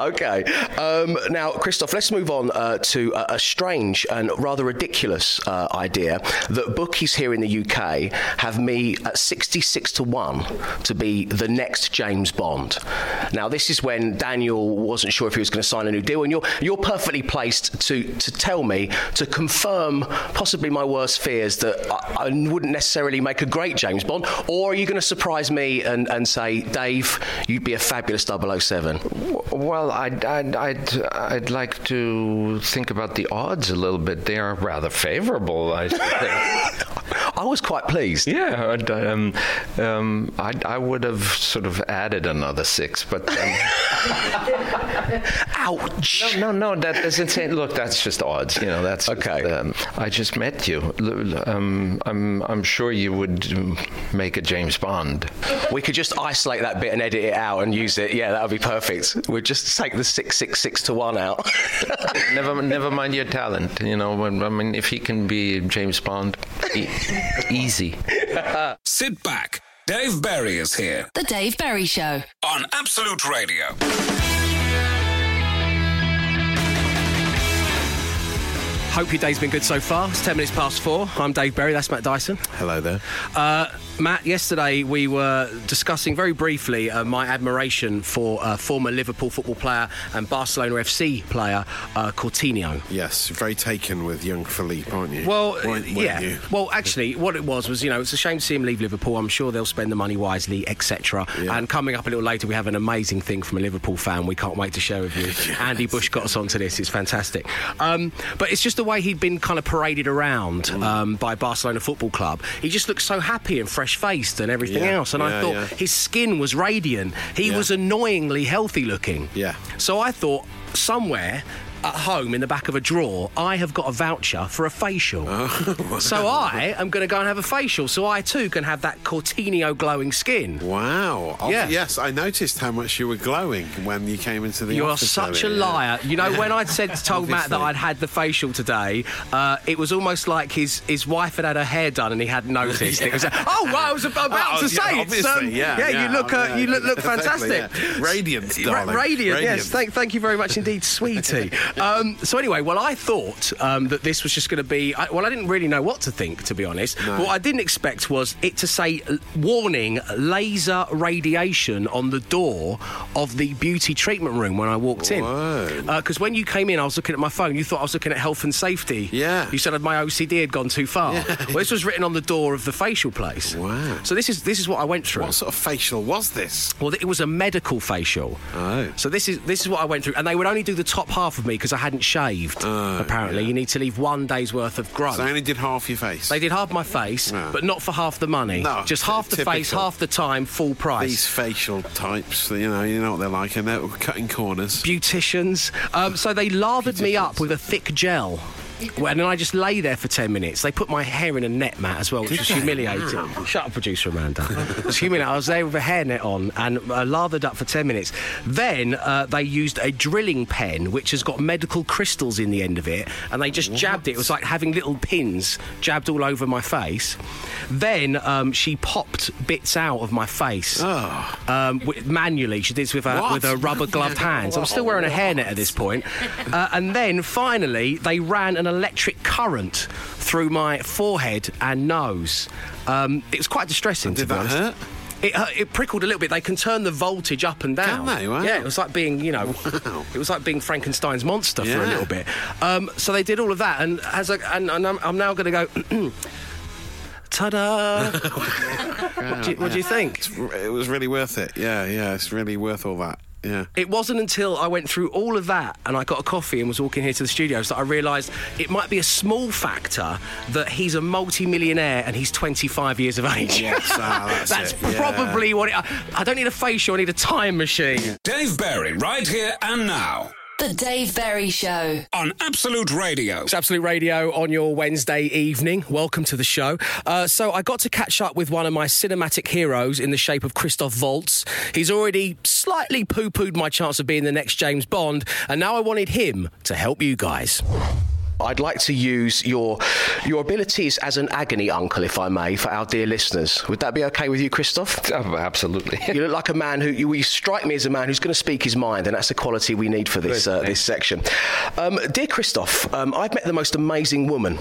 A: okay. Um, now, Christoph, let's move on uh, to a, a strange and rather ridiculous uh, idea that bookies here in the UK have me at 66 to 1 to be the next James Bond. Now, this is when Daniel wasn't sure if he was going to sign a new deal, and you're, you're perfectly placed to, to tell me, to confirm possibly my worst fears that I, I wouldn't necessarily make a great James Bond, or are you going to surprise me and, and say, Dave, you'd be a fabulous 007?
H: Well, I'd, I'd, I'd, I'd like to think about the odds a little bit. They are rather favorable, I think.
A: I was quite pleased.
H: yeah, I'd, um, um, I, I would have sort of added another six, but. Um,
A: Ouch!
H: No, no, that doesn't say. Look, that's just odds. You know, that's
A: Okay.
H: um, I just met you. L- l- Um, I'm, I'm sure you would make a James Bond.
A: We could just isolate that bit and edit it out and use it. Yeah, that would be perfect. We'd just take the 666 to 1 out.
H: never, never mind your talent. You know, when, I mean, if he can be James Bond, e- easy.
C: Sit back. Dave Berry is here
E: The Dave Berry Show.
C: on Absolute Radio.
A: Hope your day's been good so far. It's 10 minutes past four. I'm Dave Berry, that's Matt Dyson.
B: Hello there.
A: Uh, Matt, yesterday we were discussing very briefly uh, my admiration for uh, former Liverpool football player and Barcelona FC player uh, Coutinho.
B: Yes, very taken with young Philippe, aren't you?
A: Well,
B: Weren't- weren't
A: yeah.
B: you?
A: Well, actually, what it was was, you know, it's a shame to see him leave Liverpool. I'm sure they'll spend the money wisely, etc.
B: Yeah.
A: And coming up a little later, we have an amazing thing from a Liverpool fan. We can't wait to share with you. Andy Bush got us onto this. It's fantastic. Um, but it's just the way he'd been kind of paraded around
B: Mm.
A: um, by Barcelona Football Club. He just looked so happy and fresh faced and everything
B: Yeah,
A: else. And I thought
B: yeah.
A: his skin was radiant. He
B: Yeah.
A: was annoyingly healthy looking.
B: Yeah.
A: So I thought somewhere. At home in the back of a drawer, I have got a voucher for a facial.
B: Oh,
A: So I am going to go and have a facial, so I too can have that Coutinho glowing skin.
B: Wow. Oh,
A: Yeah.
B: Yes, I noticed how much you were glowing when you came into the
A: You are such a
B: earlier, yeah.
A: liar. You know, when I'd said told Matt that I'd had the facial today, uh, it was almost like his his wife had had her hair done and he hadn't noticed. It was like, oh, well, I was about
B: Oh,
A: to
B: yeah,
A: say it's um,
B: yeah,
A: you look uh, you look, look fantastic.
B: yeah. Radiant,
A: Ra-
B: darling.
A: radiant, yes. Thank, thank you very much indeed, sweetie. Um, so anyway, well, I thought um, that this was just going to be. I, well, I didn't really know what to think, to be honest. What I didn't expect was it to say uh, warning laser radiation on the door of the beauty treatment room when I walked in.
B: Whoa.
A: Because when you came in, I was looking at my phone. You thought I was looking at health and safety.
B: Yeah.
A: You said my OCD had gone too far. Well, this was written on the door of the facial place.
B: Wow.
A: So this is this is what I went through.
B: What sort of facial was this?
A: Well, it was a medical facial.
B: Oh.
A: So this is this is what I went through, and they would only do the top half of me because I hadn't shaved. apparently, you need to leave one day's worth of growth.
B: So I only did half your face.
A: they did half my face, but not for half the money.
B: No,
A: just half the face, half the time, full price.
B: These facial types, you know, you know what they're like, and they're cutting corners.
A: Beauticians. Um, so they lathered me up with a thick gel. Well, and then I just lay there for 10 minutes. They put my hair in a net mat as well, which was humiliating. Shut up, producer Amanda. it was humiliating. I was there with a hairnet on and uh, lathered up for 10 minutes. Then uh, they used a drilling pen, which has got medical crystals in the end of it, and they just jabbed it. It was like having little pins jabbed all over my face. Then um, she popped bits out of my face um, wi- manually. She did this with her,
B: What?
A: with her rubber gloved hands. I'm still wearing a hairnet at this point. Uh, and then finally, they ran an electric current through my forehead and nose. Um, it was quite distressing.
B: Did
A: to be
B: that
A: honest.
B: hurt?
A: It, hurt- it prickled a little bit. They can turn the voltage up and down.
B: Can they? Wow.
A: Yeah, it was like being, you know,
B: Wow.
A: it was like being Frankenstein's monster for a little bit. Um, so they did all of that, and as I, and, and I'm, I'm now going to go. Ta-da! what, do you, what do you think?
B: It was really worth it. Yeah, yeah, it's really worth all that. Yeah.
A: It wasn't until I went through all of that and I got a coffee and was walking here to the studios that I realised it might be a small factor that he's a multi-millionaire and he's 25 years of age.
B: Yes, ah, that's it, yeah.
A: probably what it, I, I don't need a facial, I need a time machine.
C: Dave Berry, right here and now
E: The Dave Berry Show.
C: on Absolute Radio.
A: It's Absolute Radio on your Wednesday evening. Welcome to the show. Uh, so I got to catch up with one of my cinematic heroes in the shape of Christoph Waltz. He's already slightly poo-pooed my chance of being the next James Bond, and now I wanted him to help you guys. I'd like to use your your abilities as an agony uncle, if I may, for our dear listeners. Would that be okay with you, Christoph?
H: Oh, absolutely.
A: You look like a man who you, you strike me as a man who's going to speak his mind, and that's the quality we need for this uh, this section. Um, dear Christoph, um, I've met the most amazing woman.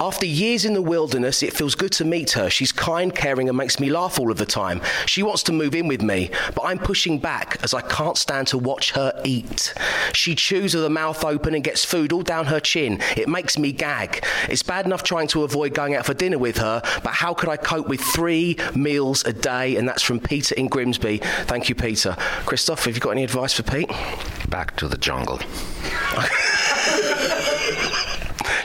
A: After years in the wilderness, it feels good to meet her. She's kind, caring, and makes me laugh all of the time. She wants to move in with me, but I'm pushing back as I can't stand to watch her eat. She chews with her mouth open and gets food all down her chin. It makes me gag. It's bad enough trying to avoid going out for dinner with her, but how could I cope with three meals a day? And that's from Peter in Grimsby. Thank you, Peter. Christoph, have you got any advice for Pete?
H: Back to the jungle.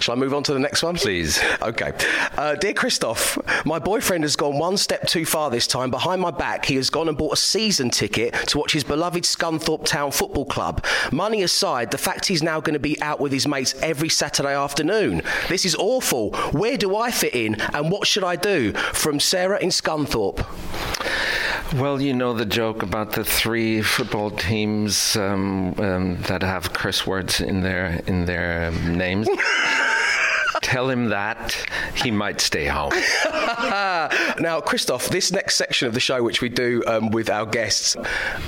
A: Shall I move on to the next one?
H: Please.
A: Okay. Uh, dear Christoph, my boyfriend has gone one step too far this time. Behind my back, he has gone and bought a season ticket to watch his beloved Scunthorpe Town Football Club. Money aside, the fact he's now going to be out with his mates every Saturday afternoon. This is awful. Where do I fit in and what should I do? From Sarah in Scunthorpe.
H: Well, you know the joke about the three football teams um, um, that have curse words in their in their um, names. Tell him that he might stay home.
A: now, Christoph, this next section of the show, which we do um, with our guests,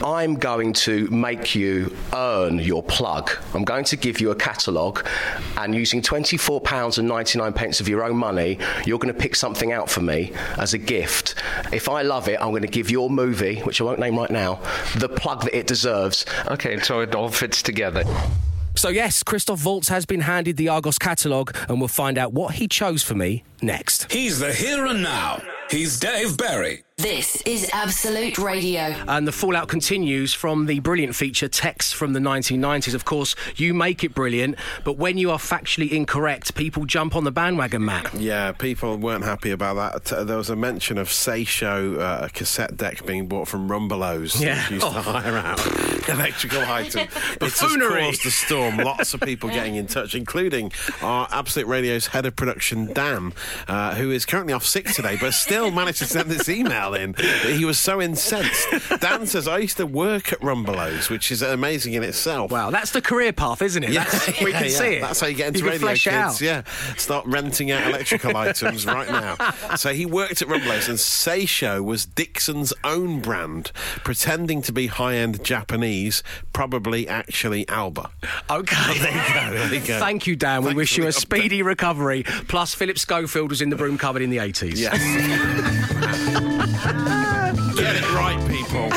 A: I'm going to make you earn your plug. I'm going to give you a catalogue, and using £24.99 pence of your own money, you're going to pick something out for me as a gift. If I love it, I'm going to give your movie, which I won't name right now, the plug that it deserves.
H: Okay, so it all fits together.
A: So, yes, Christoph Waltz has been handed the Argos catalogue, and we'll find out what he chose for me next.
C: He's the here and now. He's Dave Berry.
E: This is Absolute Radio.
A: And the fallout continues from the brilliant feature Text from the 1990s. Of course, you make it brilliant, but when you are factually incorrect, people jump on the bandwagon, Matt.
B: Yeah, people weren't happy about that. There was a mention of Saisho, uh, a cassette deck being bought from Rumbelows.
A: Yeah.
B: which used
A: Oh.
B: to hire out electrical items. It has
A: Buffoonery.
B: caused a storm. Lots of people getting in touch, including our Absolute Radio's head of production, Dan, uh, who is currently off sick today, but still managed to send this email in that he was so incensed. Dan says, I used to work at Rumbelows, which is amazing in itself.
A: Wow, that's the career path, isn't it? That's, we can
B: yeah.
A: see it.
B: That's how you get into
A: can
B: radio, kids.
A: out.
B: Yeah, start renting out electrical items right now. So he worked at Rumbelows, and Saisho was Dixon's own brand, pretending to be high-end Japanese, probably actually Alba.
A: Okay.
B: There you go. There you go.
A: Thank you, Dan. We
B: Thanks
A: wish you a
B: update.
A: speedy recovery. Plus, Phillip Schofield was in the broom cupboard in the 80s.
B: Yes. Get it right, people.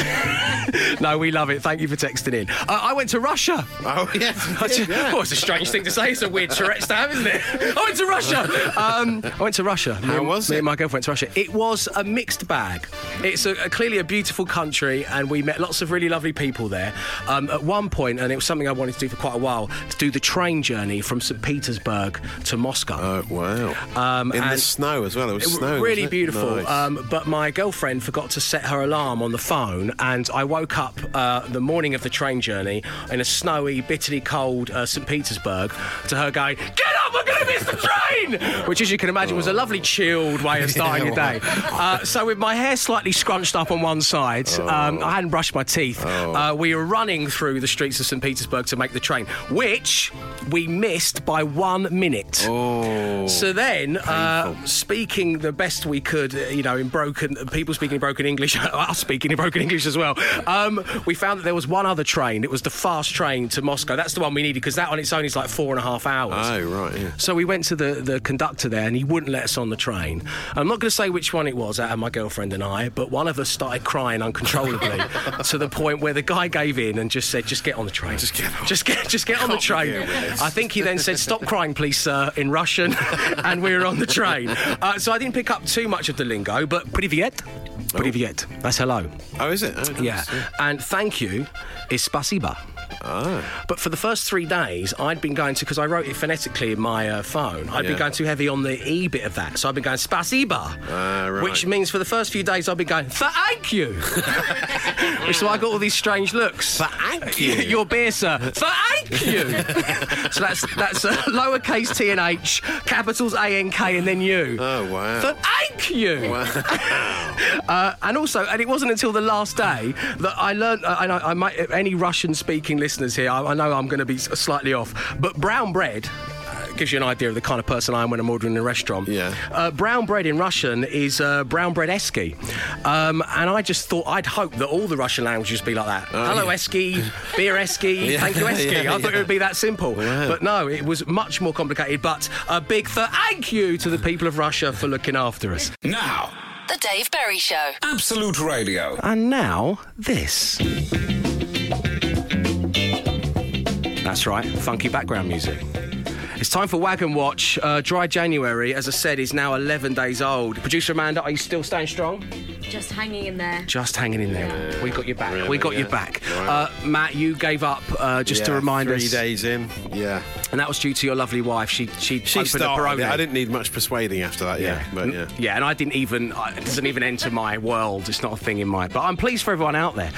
A: no, we love it. Thank you for texting in. Uh, I went to Russia.
B: Oh yes.
A: Just-
B: yeah.
A: Well, it's a strange thing to say. It's a weird Tourette's to have, isn't it? I went to Russia. Um, I went to Russia. Me
B: How
A: and-
B: was
A: me
B: it?
A: and my girlfriend went to Russia. It was a mixed bag. It's a, a- clearly a beautiful country, and we met lots of really lovely people there. Um, at one point, and it was something I wanted to do for quite a while, to do the train journey from St. Petersburg to Moscow.
B: Oh wow!
A: Um,
B: In the snow as well. It was
A: It was
B: snowing.
A: really beautiful.
B: Nice.
A: Um, but my girlfriend forgot to set her alarm on the phone, and I woke up uh, the morning of the train journey in a snowy, bitterly cold uh, St. Petersburg to her going, Get up, I'm going to be missed the train! Which, as you can imagine, was a lovely chilled way of starting the day. Uh, so, with my hair slightly scrunched up on one side, um, I hadn't brushed my teeth. Uh, we were running through the streets of St. Petersburg to make the train, which we missed by one minute.
B: Oh.
A: So then, uh, speaking the best we could, uh, you know, in broken, people speaking in broken English, us speaking in broken English as well, um, we found that there was one other train. It was the fast train to Moscow. That's the one we needed because that on its own is like four and a half hours.
B: Oh, right, yeah.
A: So we went to the, the conductor there and he wouldn't let us on the train. I'm not going to say which one it was out of my girlfriend and I, but one of us started crying uncontrollably to the point where the guy gave in and just said, just get on the train.
B: Just get on.
A: Just get, just get on the train.
B: here with this.
A: I think he then said, stop crying, please, sir, in Russian. and we were on the train. Uh, so I didn't pick up too much of the lingo, but privyet. Privyet. That's hello.
B: Oh, is it? Oh, nice,
A: Yeah. And thank you is spasiba.
B: Oh.
A: But for the first three days, I'd been going to, because I wrote it phonetically in my uh, phone, I'd
B: Yeah.
A: been going too heavy on the E bit of that. So I've been going spasiba.
B: Ah, right.
A: Which means for the first few days, I've been going, thank you. Which so I got all these strange looks.
B: Thank you.
A: Your beer, sir. Thank you. so that's that's uh, lowercase t and h, capitals A N K, and then you.
B: Oh, wow.
A: Thank you. Uh, and also, and it wasn't until the last day that I learned. Uh, and I, I might, any Russian-speaking listeners here, I, I know I'm going to be slightly off, but brown bread. uh, Gives you an idea of the kind of person I am when I'm ordering in a restaurant.
B: Yeah.
A: Uh, brown bread in Russian is uh, brown bread eski. Um, and I just thought, I'd hope that all the Russian languages be like that. Hello,
B: yeah.
A: eski, beer eski,
B: Yeah,
A: thank you, eski.
B: yeah,
A: I thought it would be that simple. But no, it was much more complicated. But a big thank you to the people of Russia for looking after us.
C: Now,
E: The Dave Berry Show.
C: Absolute Radio.
A: And now, this. That's right, funky background music. It's time for Wagon Watch. Uh, Dry January, as I said, is now 11 days old. Producer Amanda, are you still staying strong?
I: Just hanging in there.
A: Just hanging in there. We got your back.
B: Really,
A: we got your back.
B: Wow.
A: Uh, Matt, you gave up uh, just to
B: Yeah,
A: remind
B: three
A: us,
B: days in. Yeah.
A: and that was due to your lovely wife. She she,
B: She
A: opened a
B: started it.
A: Peroni.
B: I didn't need much persuading after that, yeah. But yeah.
A: Yeah, and I didn't even, it doesn't even enter my world. It's not a thing in my, but I'm pleased for everyone out there.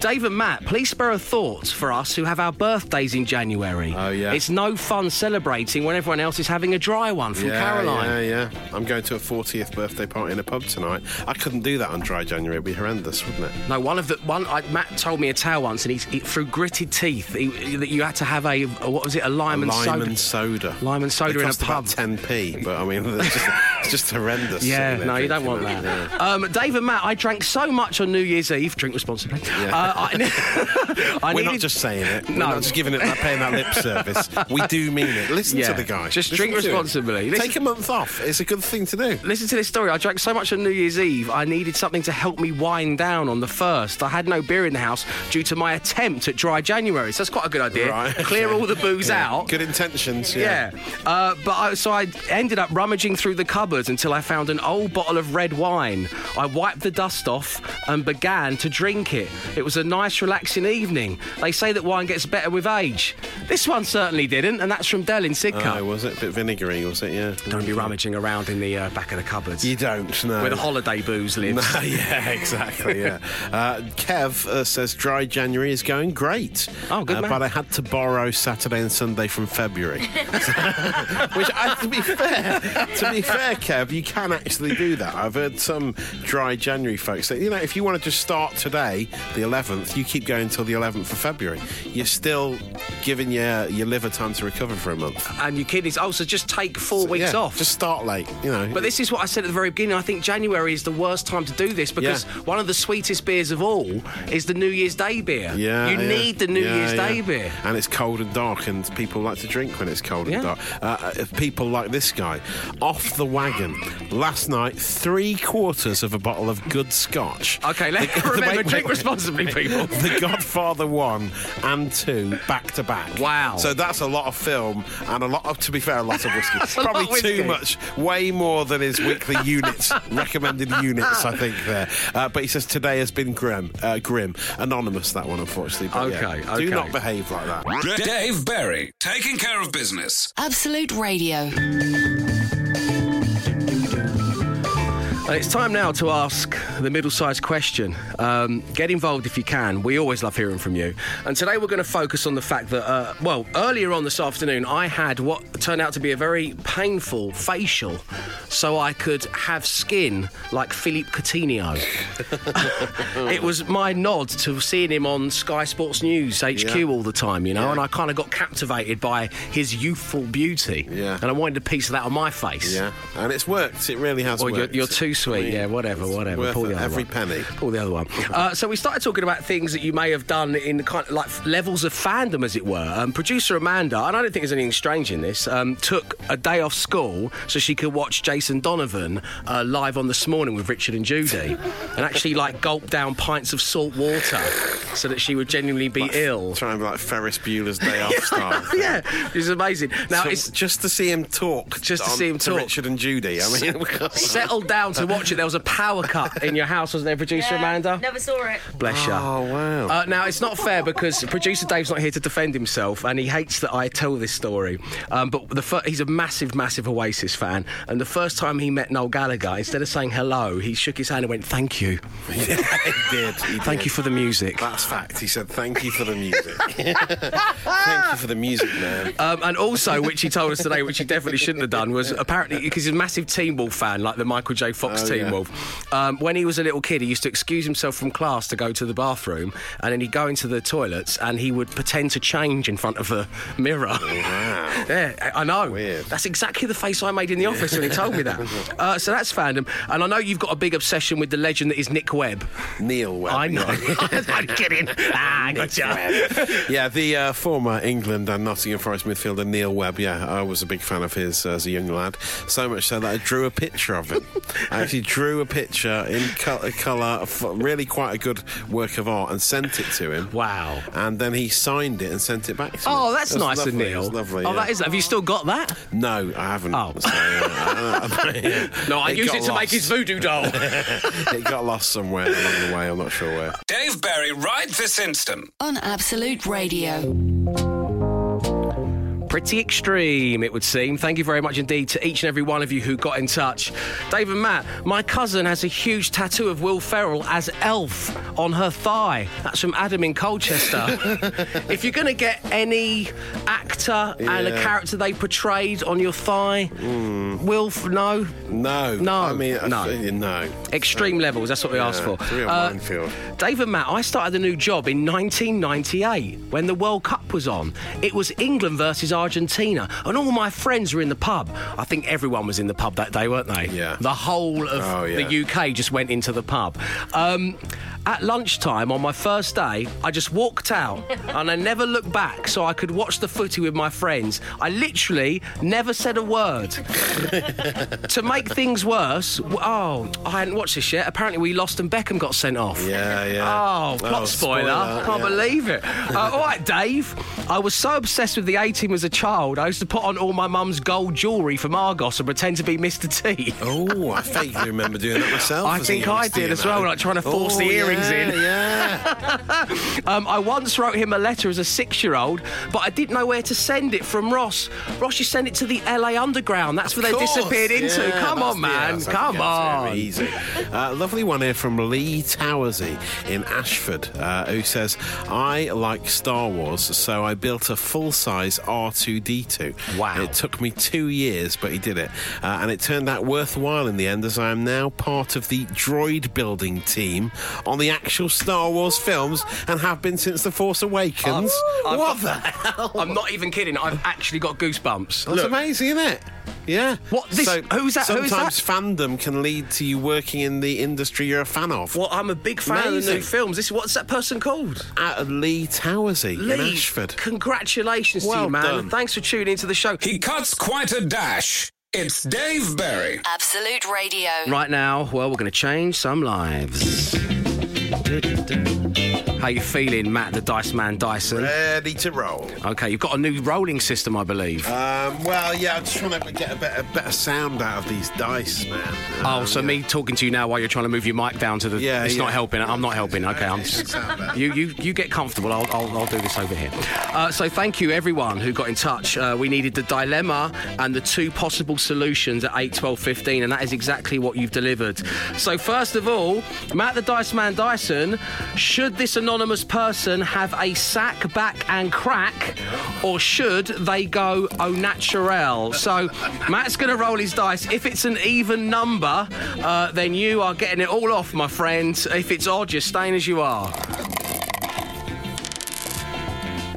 A: Dave and Matt, please spare a thought for us who have our birthdays in January.
B: Oh, yeah.
A: It's no fun celebrating when everyone else is having a dry one from
B: yeah,
A: Caroline.
B: Yeah, yeah. I'm going to a 40th birthday party in a pub tonight. I couldn't do that on dry January. It'd be horrendous, wouldn't it?
A: No, one of the one I, Matt told me a tale once, and he, he through gritted teeth he, that you had to have a, a what was it a lime and
B: Lime
A: soda.
B: and soda.
A: Lime and soda
B: They
A: in a pub.
B: 10p, but I mean, it's just, it's just horrendous.
A: Yeah, no, you don't want that. Um, Dave and Matt, I drank so much on New Year's Eve. Drink responsibly. Uh, I, I
B: We're
A: needed-
B: not just saying it.
A: No.
B: We're not just giving it, paying that lip service. We do mean it. Listen
A: Yeah.
B: to the guy.
A: Just
B: Listen
A: drink responsibly.
B: Take a month off. It's a good thing to do.
A: Listen to this story. I drank so much on New Year's Eve, I needed something to help me wind down on the first. I had no beer in the house due to my attempt at dry January. So that's quite a good idea.
B: Right.
A: Clear all the booze
B: Yeah.
A: out.
B: Good intentions.
A: Yeah,
B: Yeah.
A: uh, but I, so I ended up rummaging through the cupboards until I found an old bottle of red wine. I wiped the dust off and began to drink it. It was a nice, relaxing evening. They say that wine gets better with age. This one certainly didn't, and that's from Dell in Sidcup.
B: Oh, was it a bit vinegary? Was it? Yeah.
A: Don't be rummaging around in the uh, back of the cupboards.
B: You don't know.
A: Where the holiday booze lives.
B: Yeah, exactly. Yeah. Uh, Kev uh, says dry January is going great.
A: Oh, good
B: uh,
A: man.
B: But I had to borrow Saturday and Sunday from February. Which, I, to be fair, to be fair, Kev, you can actually do that. I've heard some dry January folks say, you know, if you want to just start today, the 11th, you keep going till the 11th of February. You're still giving your your liver time to recover for a month.
A: and your kidneys. Oh, so just take four weeks
B: Yeah,
A: off.
B: Just start late. You know.
A: But this is what I said at the very beginning. I think January is the worst time to do this because
B: Yeah.
A: one of the sweetest beers of all is the New Year's Day beer.
B: Yeah,
A: you
B: yeah.
A: need the New
B: Yeah,
A: Year's. Day beer.
B: And it's cold and dark, and people like to drink when it's cold and dark. Uh, if people like this guy, off the wagon. Last night, three quarters of a bottle of good scotch.
A: Okay, let
B: The-
A: remember
B: wait,
A: drink
B: wait,
A: responsibly, people.
B: The Godfather one and two back to back.
A: Wow.
B: So that's a lot of film and a lot of, to be fair, a lot of whiskey.
A: Lot
B: Probably
A: of whiskey.
B: too much, way more than his weekly units, recommended units, I think, there. Uh, but he says today has been grim. Uh, grim. Anonymous, that one, unfortunately. But yeah,
A: Okay,
B: Do not behave like that.
C: Dave Berry, taking care of business.
E: Absolute Radio.
A: And it's time now to ask the middle sized question. Um, get involved if you can. We always love hearing from you. And today we're going to focus on the fact that, uh, well, earlier on this afternoon, I had what turned out to be a very painful facial so I could have skin like Philippe Coutinho. it was my nod to seeing him on Sky Sports News HQ
B: Yeah.
A: all the time, you know,
B: Yeah.
A: and I kind of got captivated by his youthful beauty.
B: Yeah.
A: And I wanted a piece of that on my face.
B: Yeah, and it's worked. It really has
A: Well, you're,
B: worked.
A: you're too sweet.
B: Mean,
A: yeah, whatever, whatever. Pull the other
B: every
A: one.
B: penny.
A: Pull the other one. Uh, so we started talking about things that you may have done in the kind of like levels of fandom, as it were. Um, producer Amanda, and I don't think there's anything strange in this, um, took a day off school so she could watch Jason Donovan uh, live on this morning with Richard and Judy, and actually like gulp down pints of salt water so that she would genuinely be ill.
B: Trying to be like Ferris Bueller's Day Off style.
A: yeah, it's amazing. Now
B: So
A: it's
B: just to see him talk,
A: Just to see him talk.
B: Richard and Judy. I mean,
A: settled down to watch it. There was a power cut in your house, wasn't there, producer Amanda?
I: Never saw it.
A: Bless you.
B: Oh wow!
A: Uh, now, it's not fair because producer Dave's not here to defend himself and he hates that I tell this story. Um, but the fir- he's a massive, massive Oasis fan. And the first time he met Noel Gallagher, instead of saying hello, he shook his hand and went, Thank you.
B: yeah, he did. He
A: Thank
B: did.
A: you for the music.
B: That's fact. He said, "Thank you for the music. Thank you for the music, man."
A: Um, and also, which he told us today, which he definitely shouldn't have done, was apparently because he's a massive Teen Wolf fan, like the Michael J. Fox
B: Oh,
A: Teen
B: yeah.
A: Wolf. Um, when he was a little kid, he used to excuse himself from class to go to the bathroom, and then he'd go into the toilets and he would pretend to change in front of a mirror.
B: Wow.
A: Yeah, I I know.
B: Weird.
A: That's exactly the face I made in the office when he told me that. Uh, so that's fandom. And I know you've got a big obsession with the legend that is Nick Webb.
B: Neil Webb.
A: I know. I'm kidding. Ah, gotcha.
B: Yeah, the uh, former England and Nottingham Forest midfielder Neil Webb. Yeah, I was a big fan of his as a young lad. So much so that I drew a picture of him. I actually drew a picture in co- colour, really quite a good work of art, and sent it to him.
A: Wow.
B: And then he signed it and sent it back to me.
A: Oh, that's nice of
B: lovely, it
A: Neil.
B: lovely.
A: oh,
B: yeah.
A: that is. Have you still got that?
B: No, I haven't.
A: Oh.
B: So, uh, yeah.
A: No, I used
B: got
A: it to make his voodoo doll.
B: it got lost somewhere along the way. I'm not sure where.
C: Dave Berry right this instant.
E: On Absolute Radio.
A: Pretty extreme, it would seem. Thank you very much indeed to each and every one of you who got in touch. Dave and Matt, my cousin has a huge tattoo of Will Ferrell as Elf on her thigh. That's from Adam in Colchester. if you're going to get any actor and a character they portrayed on your thigh, Will, F- no?
B: No.
A: No,
B: I mean,
A: no.
B: think- no.
A: Extreme levels, that's what we asked for.
B: real
A: Uh,
B: minefield.
A: Dave and Matt, I started a new job in 1998 when the World Cup was on. It was England versus Argentina, and all my friends were in the pub. I think everyone was in the pub that day, weren't they?
B: Yeah.
A: The whole of
B: Oh, yeah.
A: the UK just went into the pub. Um, at lunchtime on my first day, I just walked out and I never looked back so I could watch the footy with my friends. I literally never said a word. to make things worse, oh, I hadn't watched this yet. Apparently, we lost and Beckham got sent off.
B: Yeah, yeah.
A: Oh, plot
B: Oh,
A: spoiler.
B: spoiler,
A: Can't
B: yeah.
A: believe it. Uh, all right, Dave. I was so obsessed with the A team as a child, I used to put on all my mum's gold jewellery from Argos and pretend to be Mr. T.
B: Oh, I vaguely remember doing that myself.
A: I think I did as well, like trying to force
B: Oh,
A: the earrings
B: yeah,
A: in.
B: Yeah.
A: Um, I once wrote him a letter as a six year old, but I didn't know where to send it from Ross. Ross, you send it to the LA Underground. That's where they
B: Course,
A: disappeared into.
B: yeah,
A: Come on, man. Come
B: to get to it,
A: on.
B: Easy. Uh, lovely one here from Lee Towersy in Ashford, uh, who says, I like Star Wars, so I built a full size R2D2.
A: Wow.
B: It took me two years, but he did it. Uh, and it turned out worthwhile in the end, as I am now part of the droid building team on the actual Star Wars films and have been since The Force Awakens.
A: I've
B: what
A: got-
B: the hell?
A: I'm not even kidding. I've actually got goosebumps.
B: That's
A: Look.
B: amazing, isn't it? Yeah.
A: What, this- who's that- who is
B: Sometimes
A: that?
B: fandom can lead to you working in the industry you're a fan of.
A: Well, I'm a big fan of the new films. This what's that person called?
B: At Lee Towersy in
A: Lee.
B: Ashford.
A: Congratulations to
B: Well
A: you, man.
B: done.
A: Thanks for tuning into the show.
C: He cuts quite a dash. It's Dave Berry.
E: Absolute Radio.
A: Right now, well, we're going to change some lives. How you feeling, Matt the Dice Man Dyson?
B: Ready to roll.
A: Okay, you've got a new rolling system, I believe.
B: Um, well, yeah, I'm just trying to get a better, better sound out of these dice, man.
A: oh,
B: Um,
A: so
B: yeah.
A: me talking to you now while you're trying to move your mic down to the.
B: Yeah,
A: it's
B: yeah.
A: not helping. I'm not helping. Okay, I'm.
B: Better.
A: You, you, you get comfortable. I'll, I'll, I'll do this over here. Uh, so thank you everyone who got in touch. Uh, we needed the dilemma and the two possible solutions at 8, 12, 15, and that is exactly what you've delivered. So first of all, Matt the Dice Man Dyson, should this anonymous person have a sack, back, and crack, or should they go au naturel? So Matt's going to roll his dice. If it's an even number, uh, then you are getting it all off, my friend. If it's odd, you're staying as you are.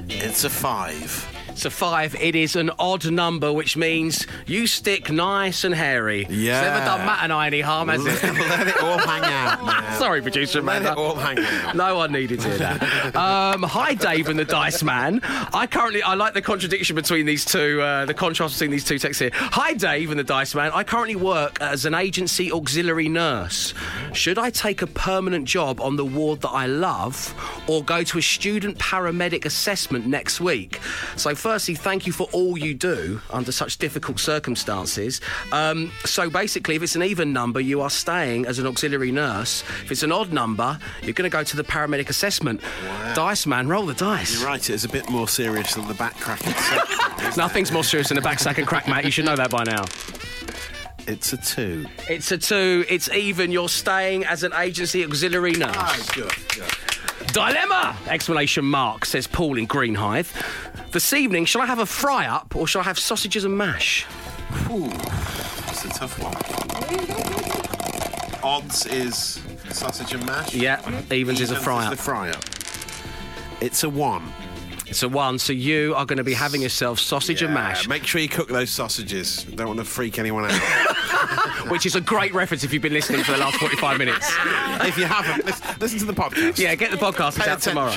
B: It's a five.
A: A five. It is an odd number, which means you stick nice and hairy.
B: Yeah.
A: It's never done Matt and I any harm, has it?
B: Let it all hang out.
A: Sorry, producer
B: Let it
A: Amanda.
B: all hang out.
A: No one needed to hear that. Um, hi, Dave and the Dice Man. I currently, I like the contradiction between these two, uh, the contrast between these two texts here. Hi, Dave and the Dice Man. I currently work as an agency auxiliary nurse. Should I take a permanent job on the ward that I love or go to a student paramedic assessment next week? So, firstly, thank you for all you do under such difficult circumstances. Um, so, basically, if it's an even number, you are staying as an auxiliary nurse. If it's an odd number, you're going to go to the paramedic assessment. Dice man, roll the dice.
B: You're right, it is a bit more serious than the back crack itself.
A: Nothing's more serious than a back sack and crack, Matt. You should know that by now.
B: it's a two.
A: It's a two. It's even. You're staying as an agency auxiliary nurse.
B: Oh, good, good.
A: Dilemma! Exclamation mark, says Paul in Greenhithe. This evening, shall I have a fry up or shall I have sausages and mash?
B: Ooh, it's a tough one. Odds is sausage and mash.
A: Yeah, evens is a
B: Evens
A: fry up.
B: the fry up. It's a one.
A: It's a one, so you are going to be having yourself sausage and mash,
B: Make sure you cook those sausages. Don't want to freak anyone out.
A: which is a great reference if you've been listening for the last 45 minutes.
B: if you haven't, listen, listen to the podcast.
A: Yeah, get the podcast. It's out tomorrow.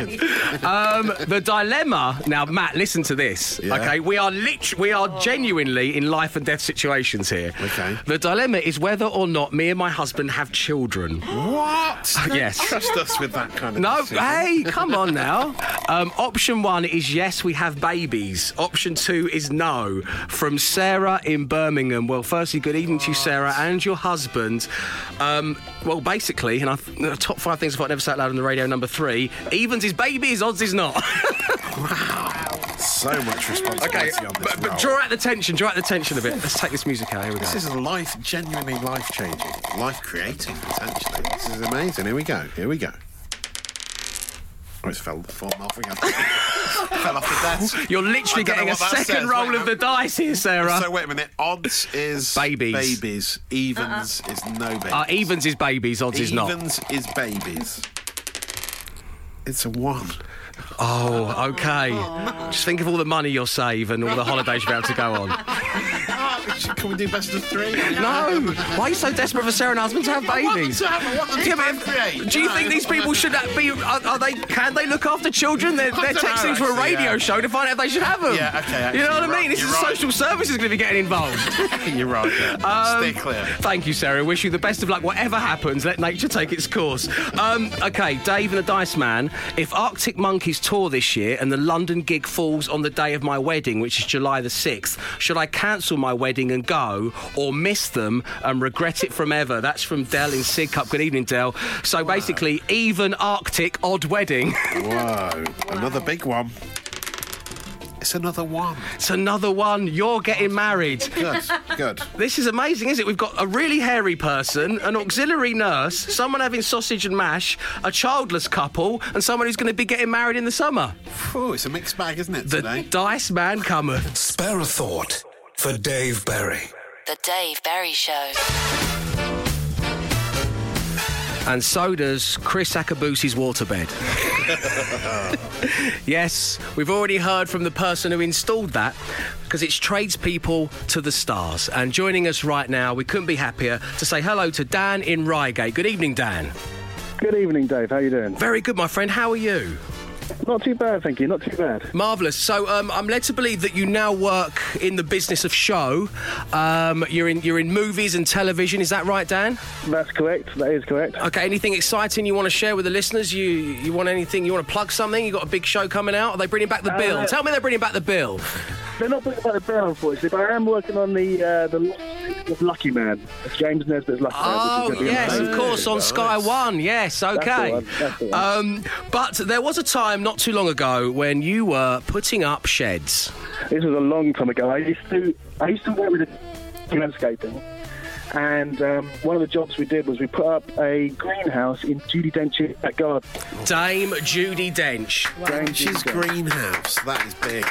A: Um, the dilemma. Now, Matt, listen to this.
B: Yeah.
A: Okay, we are lit- we are genuinely in life and death situations here.
B: Okay.
A: The dilemma is whether or not me and my husband have children.
B: What?
A: Yes.
B: Trust us with that kind of
A: No,
B: decision.
A: hey, come on now. Um, option one is yes, we have babies. Option two is no. From Sarah in Birmingham. Well, firstly, good evening to you, Sarah, and your husband. Um, well, basically, and I've, the top five things I thought I'd never say out loud on the radio. Number three, evens is babies, odds is not. Wow.
B: So much responsibility
A: okay,
B: on this
A: but, but draw out the tension. Draw out the tension a bit. Let's take this music out. Here we go.
B: This is life, genuinely life changing, life creating potentially. This is amazing. Here we go. Here we go. Oh, it's fell fallen off again. fell off the desk.
A: You're literally getting a second
B: says.
A: roll
B: Wait,
A: of the dice here, Sarah.
B: So wait a minute. Odds is
A: Babies.
B: Babies. Evens is no babies.
A: uh, evens is babies, odds is not.
B: Evens is babies. It's a one.
A: Oh, okay. Just think of all the money you'll save and all the holidays you'll be able to go on.
B: Can we do best of three?
A: No. Why are you so desperate for Sarah and husband to have babies?
B: I want them to have- to
A: Yeah, but if- do you think these people should be? Are, are they? Can they look after children? They're, they're
B: don't know,
A: texting to a radio
B: yeah.
A: show to find out if they should have them.
B: Yeah, okay, actually,
A: you know what I mean?
B: right,
A: This is
B: right.
A: social services going to be getting involved.
B: You're right. Yeah.
A: Um,
B: Stay clear.
A: Thank you, Sarah. Wish you the best of luck. Whatever happens, let nature take its course. Um, okay, Dave and the Dice Man. If Arctic Monkeys tour this year and the London gig falls on the day of my wedding, which is July the 6th, should I cancel my wedding and go or miss them and regret it from ever? That's from Dell in Sidcup. Good evening, Dell. So basically, even Arctic odd wedding.
B: Whoa. Another big one. It's another one.
A: it's another one. You're getting married.
B: Good. Good.
A: This is amazing, isn't it? We've got a really hairy person, an auxiliary nurse, someone having sausage and mash, a childless couple, and someone who's going to be getting married in the summer.
B: Phew, it's a mixed bag, isn't it,
A: The
B: today?
A: dice man cometh.
C: Spare a thought for Dave Berry.
E: The Dave Berry Show.
A: And so does Kriss Akabusi's waterbed. yes, we've already heard from the person who installed that because it's tradespeople to the stars. And joining us right now, we couldn't be happier to say hello to Dan in Reigate. Good evening, Dan.
I: Good evening, Dave. How are you doing?
A: Very good, my friend. How are you?
I: Not too bad, thank you. Not too bad.
A: Marvellous. So um, I'm led to believe that you now work in the business of show. Um, you're in you're in movies and television. Is that right, Dan?
I: That's correct. That is correct.
A: Okay. Anything exciting you want to share with the listeners? You you want anything? You want to plug something? You got a big show coming out? Are they bringing back the bill?
I: Uh,
A: Tell me they're bringing back the bill.
I: They're not bringing back the bill, unfortunately, but I am working on the uh, the of Lucky Man. James Nesbitt's Lucky
A: Oh
I: Man. which is gonna be
A: yes, of course, on Sky One. Yes, okay.
I: one, one.
A: Um, but there was a time not too long ago when you were putting up sheds.
I: This was a long time ago. I used to I used to work with the landscaping, and um, one of the jobs we did was we put up a greenhouse in Judi Dench's back garden.
A: Dame Judi Dench.
I: James
B: She's
I: Dench.
B: greenhouse. That is big.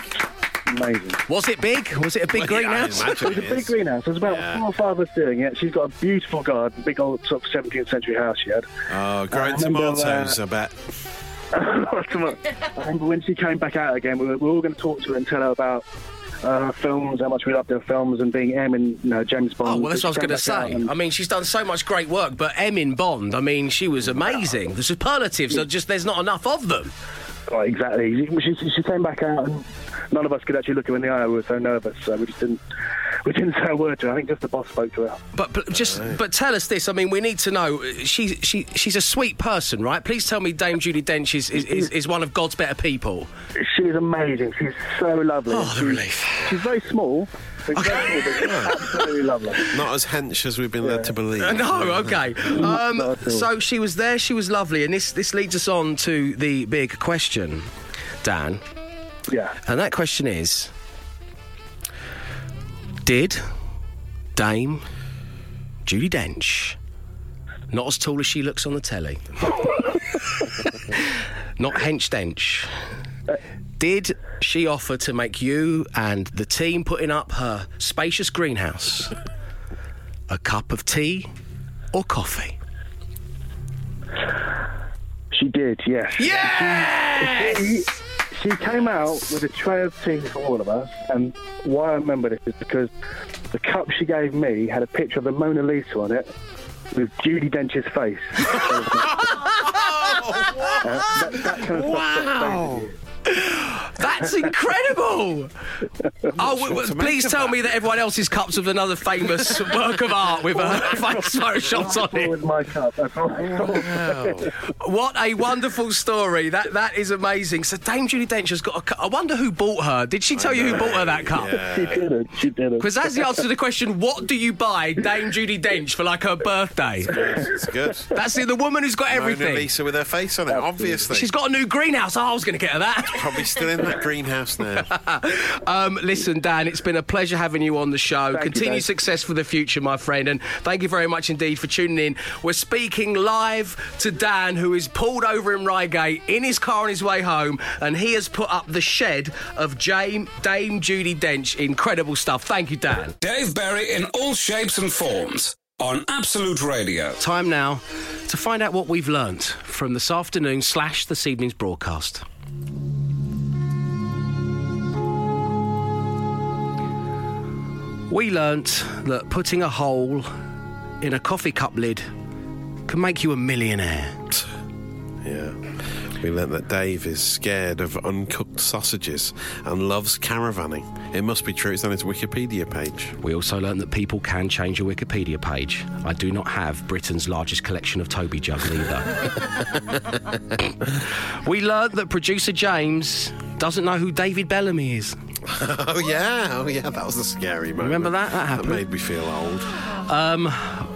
I: Amazing.
A: Was it big? Was it a big
B: Well, yeah,
A: greenhouse?
B: imagine
I: It was a
B: it
I: big
B: is.
I: greenhouse. There's about
B: Yeah.
I: four or five of us doing it. She's got a beautiful garden, big old sort of 17th century house she had.
B: Oh, growing
I: I remember,
B: tomatoes,
I: uh,
B: I bet.
I: I remember when she came back out again, we were, we were all going to talk to her and tell her about uh, films, how much we loved her films, and being M in you know, James Bond.
A: Oh, well, that's what I was
I: She
A: going to
I: came back out
A: say.
I: and-
A: I mean, she's done so much great work, but M in Bond, I mean, she was amazing. The superlatives are just, there's not enough of them.
I: Right, exactly. She, she, she came back out, and none of us could actually look her in the eye. We were so nervous, so we just didn't. We didn't say a word to her. I think just the boss spoke to her.
A: But, but just, but tell us this. I mean, we need to know. She, she, she's a sweet person, right? Please tell me, Dame Judi Dench is, is, is, is one of God's better people.
I: She's amazing. She's so lovely.
A: Oh, the
I: she's,
A: relief.
I: She's very small. She's very small, but she's absolutely lovely.
B: Not as hench as we've been led to believe.
A: No, okay. Um,
I: Not at all.
A: so she was there. She was lovely, and this this leads us on to the big question, Dan.
I: Yeah.
A: And that question is: Did Dame Judi Dench, not as tall as she looks on the telly, not hench Dench, did she offer to make you and the team putting up her spacious greenhouse a cup of tea or coffee?
I: She did, yes.
A: Yes!
I: She, came out with a tray of tea for all of us, and why I remember this is because the cup she gave me had a picture of the Mona Lisa on it with Judi Dench's face. Uh, that, that kind of stuff
A: Wow.
I: Stays with you.
A: That's incredible! oh, w- w- please tell
B: that.
A: me that everyone else's cups of another famous work of art with a face photoshopped on it.
I: with my cup. That's all.
A: What a wonderful story! That that is amazing. So Dame Judi Dench has got a cup. I wonder who bought her. Did she tell you who bought her that cup?
I: she didn't. She didn't.
A: Because that's the answer to the question: What do you buy Dame Judi Dench for like her birthday?
B: It's good.
A: That's the, the woman who's got
B: Mona
A: everything.
B: Lisa with her face on it, obviously.
A: She's got a new greenhouse. Oh, I was going to get her that.
B: Probably still in that greenhouse now.
A: Um, listen, Dan, it's been a pleasure having you on the show.
I: Thank you,
A: success for the future, my friend, and thank you very much indeed for tuning in. We're speaking live to Dan, who is pulled over in Reigate in his car on his way home, and he has put up the shed of Jame, Dame Judi Dench. Incredible stuff. Thank you, Dan.
C: Dave Berry in all shapes and forms on Absolute Radio.
A: Time now to find out what we've learnt from this afternoon slash this evening's broadcast. We learnt that putting a hole in a coffee cup lid can make you a millionaire.
B: Yeah. We learnt that Dave is scared of uncooked sausages and loves caravanning. It must be true, it's on his Wikipedia page.
A: We also learnt that people can change a Wikipedia page. I do not have Britain's largest collection of Toby jugs either. we learnt that producer James doesn't know who David Bellamy is.
B: Oh, yeah. Oh, yeah. That was a scary moment.
A: Remember that? That happened.
B: That made me feel old.
A: Um,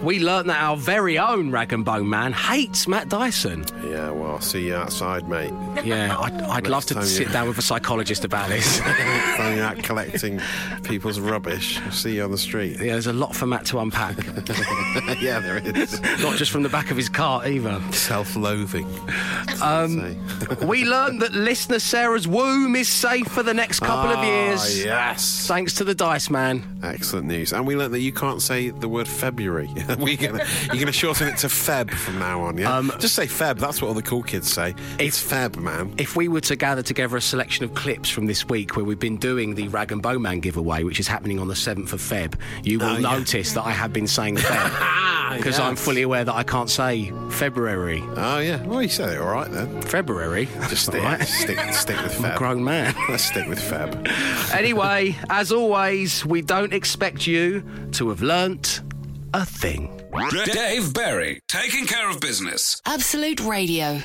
A: we learnt that our very own rag and bone man hates Matt Dyson.
B: Yeah, well, I'll see you outside, mate.
A: Yeah, I'd, I'd love to sit down with a psychologist about this.
B: When you're out collecting people's rubbish, I'll see you on the street.
A: yeah, there's a lot for Matt to unpack.
B: yeah, there is.
A: Not just from the back of his car either.
B: Self loathing.
A: Um, we learned that listener Sarah's womb is safe for the next couple of years.
B: yes.
A: Thanks to the Dice Man.
B: Excellent news. And we learnt that you can't say the word February. we gonna, you're going to shorten it to Feb from now on, yeah?
A: Um,
B: Just say Feb. That's what all the cool kids say. It's Feb, man.
A: If we were to gather together a selection of clips from this week where we've been doing the Rag and Bone Man giveaway, which is happening on the 7th of Feb, you will
B: oh, yeah.
A: notice that I have been saying Feb. Because
B: yes.
A: I'm fully aware that I can't say February.
B: Oh, yeah. Well, you said it all right then.
A: February.
B: Just stick,
A: right.
B: stick, stick with Feb.
A: grown man.
B: Let's stick with Feb.
A: anyway, as always, we don't expect you to have learnt a thing.
C: Dave Berry, taking care of business.
E: Absolute Radio.